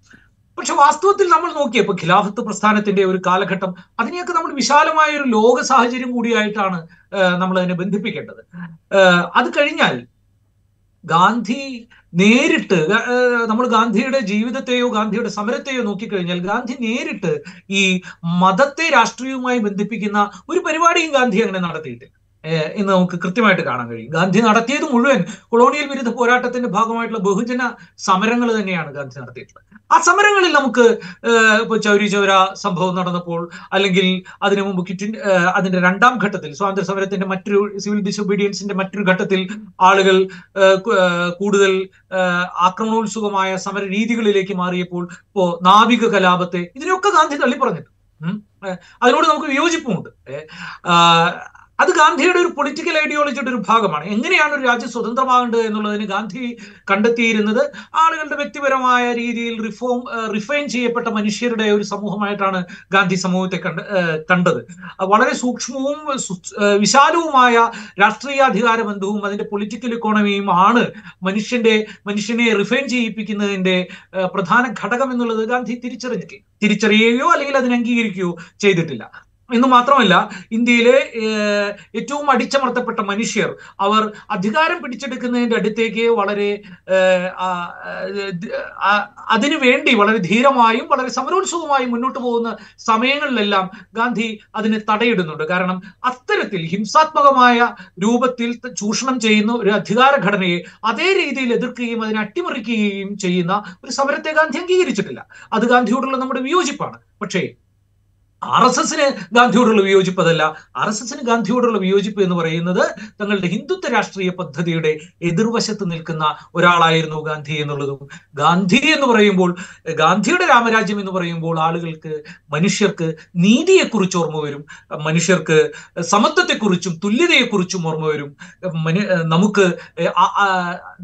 പക്ഷെ വാസ്തവത്തിൽ നമ്മൾ നോക്കിയപ്പോൾ ഖിലാഫത്ത് പ്രസ്ഥാനത്തിന്റെ ഒരു കാലഘട്ടം അതിനെയൊക്കെ നമ്മൾ വിശാലമായ ഒരു ലോക സാഹചര്യം കൂടിയായിട്ടാണ് നമ്മൾ അതിനെ ബന്ധിപ്പിക്കേണ്ടത്. അത് കഴിഞ്ഞാൽ ഗാന്ധി നേരിട്ട് നമ്മൾ ഗാന്ധിയുടെ ജീവിതത്തെയോ ഗാന്ധിയുടെ സമരത്തെയോ നോക്കിക്കഴിഞ്ഞാൽ ഗാന്ധി നേരിട്ട് ഈ മതത്തെ രാഷ്ട്രീയവുമായി ബന്ധിപ്പിക്കുന്ന ഒരു പരിപാടിയും ഗാന്ധി അങ്ങനെ നടത്തിയിട്ടില്ല. എന്ന് നമുക്ക് കൃത്യമായിട്ട് കാണാൻ കഴിയും. ഗാന്ധി നടത്തിയത് മുഴുവൻ കൊളോണിയൽ വിരുദ്ധ പോരാട്ടത്തിന്റെ ഭാഗമായിട്ടുള്ള ബഹുജന സമരങ്ങൾ തന്നെയാണ് ഗാന്ധി നടത്തിയിട്ടുള്ളത്. ആ സമരങ്ങളിൽ നമുക്ക് ഇപ്പോൾ ഇപ്പൊ ചൗരി ചൗര സംഭവം നടന്നപ്പോൾ അല്ലെങ്കിൽ അതിനു മുമ്പ് കിറ്റിൻ അതിന്റെ രണ്ടാം ഘട്ടത്തിൽ സ്വാതന്ത്ര്യ സമരത്തിന്റെ മറ്റൊരു സിവിൽ ഡിസൊബീഡിയൻസിന്റെ മറ്റൊരു ഘട്ടത്തിൽ ആളുകൾ കൂടുതൽ ആക്രമണോത്സുകമായ സമര രീതികളിലേക്ക് മാറിയപ്പോൾ ഇപ്പോ നാവിക കലാപത്തെ ഇതിനൊക്കെ ഗാന്ധി തള്ളിപ്പറഞ്ഞിട്ടുണ്ട്. പറഞ്ഞിട്ടുണ്ട് അതിനോട് നമുക്ക് വിയോജിപ്പുമുണ്ട്. അത് ഗാന്ധിയുടെ ഒരു പൊളിറ്റിക്കൽ ഐഡിയോളജിയുടെ ഒരു ഭാഗമാണ്. എങ്ങനെയാണ് ഒരു രാജ്യം സ്വതന്ത്രമാകേണ്ടത് എന്നുള്ളതിന് ഗാന്ധി കണ്ടെത്തിയിരുന്നത്? ആളുകളുടെ വ്യക്തിപരമായ രീതിയിൽ റിഫോം റിഫൈൻ ചെയ്യപ്പെട്ട മനുഷ്യരുടെ ഒരു സമൂഹമായിട്ടാണ് ഗാന്ധി സമൂഹത്തെ കണ്ട് കണ്ടത്. വളരെ സൂക്ഷ്മവും വിശാലവുമായ രാഷ്ട്രീയാധികാര ബന്ധവും അതിന്റെ പൊളിറ്റിക്കൽ ഇക്കോണമിയും ആണ് മനുഷ്യന്റെ മനുഷ്യനെ റിഫൈൻ ചെയ്യിപ്പിക്കുന്നതിന്റെ പ്രധാന ഘടകം എന്നുള്ളത് ഗാന്ധി തിരിച്ചറിഞ്ഞു തിരിച്ചറിയുകയോ അല്ലെങ്കിൽ അതിനെ അംഗീകരിക്കുകയോ ചെയ്തിട്ടില്ല. എന്ന് മാത്രമല്ല ഇന്ത്യയിലെ ഏറ്റവും അടിച്ചമർത്തപ്പെട്ട മനുഷ്യർ അവർ അധികാരം പിടിച്ചെടുക്കുന്നതിന്റെ അടുത്തേക്ക് വളരെ അതിനു വേണ്ടി വളരെ ധീരമായും വളരെ സമരോത്സവമായും മുന്നോട്ട് പോകുന്ന സമയങ്ങളിലെല്ലാം ഗാന്ധി അതിനെ തടയിടുന്നുണ്ട്. കാരണം അത്തരത്തിൽ ഹിംസാത്മകമായ രൂപത്തിൽ ചൂഷണം ചെയ്യുന്ന ഒരു അധികാര ഘടനയെ അതേ രീതിയിൽ എതിർക്കുകയും അതിനെ അട്ടിമറിക്കുകയും ചെയ്യുന്ന ഒരു സമരത്തെ ഗാന്ധി അംഗീകരിച്ചിട്ടില്ല. അത് ഗാന്ധിയോടുള്ള നമ്മുടെ വിയോജിപ്പാണ്. പക്ഷേ ആർ എസ് എസിന് ഗാന്ധിയോടുള്ള വിയോജിപ്പതല്ല. ആർ എസ് എസിന് ഗാന്ധിയോടുള്ള വിയോജിപ്പ് എന്ന് പറയുന്നത് തങ്ങളുടെ ഹിന്ദുത്വ രാഷ്ട്രീയ പദ്ധതിയുടെ എതിർവശത്ത് നിൽക്കുന്ന ഒരാളായിരുന്നു ഗാന്ധി എന്നുള്ളതും. ഗാന്ധി എന്ന് പറയുമ്പോൾ ഗാന്ധിയുടെ രാമരാജ്യം എന്ന് പറയുമ്പോൾ ആളുകൾക്ക് മനുഷ്യർക്ക് നീതിയെക്കുറിച്ച് ഓർമ്മ വരും. മനുഷ്യർക്ക് സമത്വത്തെക്കുറിച്ചും തുല്യതയെക്കുറിച്ചും ഓർമ്മ വരും. നമുക്ക്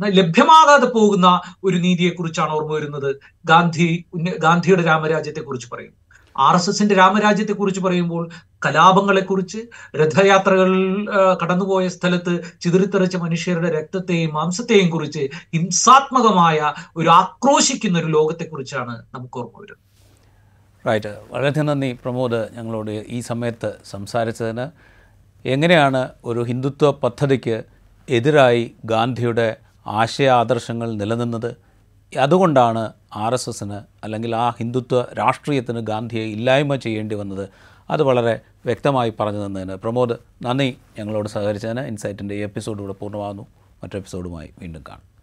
ലഭ്യമാകാതെ പോകുന്ന ഒരു നീതിയെക്കുറിച്ചാണ് ഓർമ്മ വരുന്നത്. ഗാന്ധി ഗാന്ധിയുടെ രാമരാജ്യത്തെക്കുറിച്ച് പറയും ആർ എസ് എസിന്റെ രാമരാജ്യത്തെ കുറിച്ച് പറയുമ്പോൾ കലാപങ്ങളെക്കുറിച്ച് രഥയാത്രകൾ ആ, കടന്നുപോയ സ്ഥലത്ത് ചിതറിത്തെറിച്ച മനുഷ്യരുടെ രക്തത്തെയും മാംസത്തെയും കുറിച്ച് ഹിംസാത്മകമായ ഒരു ആക്രോശിക്കുന്ന ഒരു ലോകത്തെക്കുറിച്ചാണ് നമുക്ക് ഓർമ്മ വരുന്നത്. റൈറ്റ് വളരെയധികം നന്ദി പ്രമോദ് ഞങ്ങളോട് ഈ സമയത്ത് സംസാരിച്ചതിന്. എങ്ങനെയാണ് ഒരു ഹിന്ദുത്വ പദ്ധതിക്ക് എതിരായി ഗാന്ധിയുടെ ആശയ ആദർശങ്ങൾ നിലനിന്നത്? അതുകൊണ്ടാണ് ആർ എസ് എസിന് അല്ലെങ്കിൽ ആ ഹിന്ദുത്വ രാഷ്ട്രീയത്തിന് ഗാന്ധിയെ ഇല്ലായ്മ ചെയ്യേണ്ടി വന്നത്. അത് വളരെ വ്യക്തമായി പറഞ്ഞു തന്നതിന് പ്രമോദ് നന്ദി. ഞങ്ങളോട് സഹകരിച്ചതിന് ഇൻസൈറ്റിന്റെ ഈ എപ്പിസോഡ് ഇവിടെ പൂർണമാകുന്നു. മറ്റു എപ്പിസോഡുമായി വീണ്ടും കാണാം.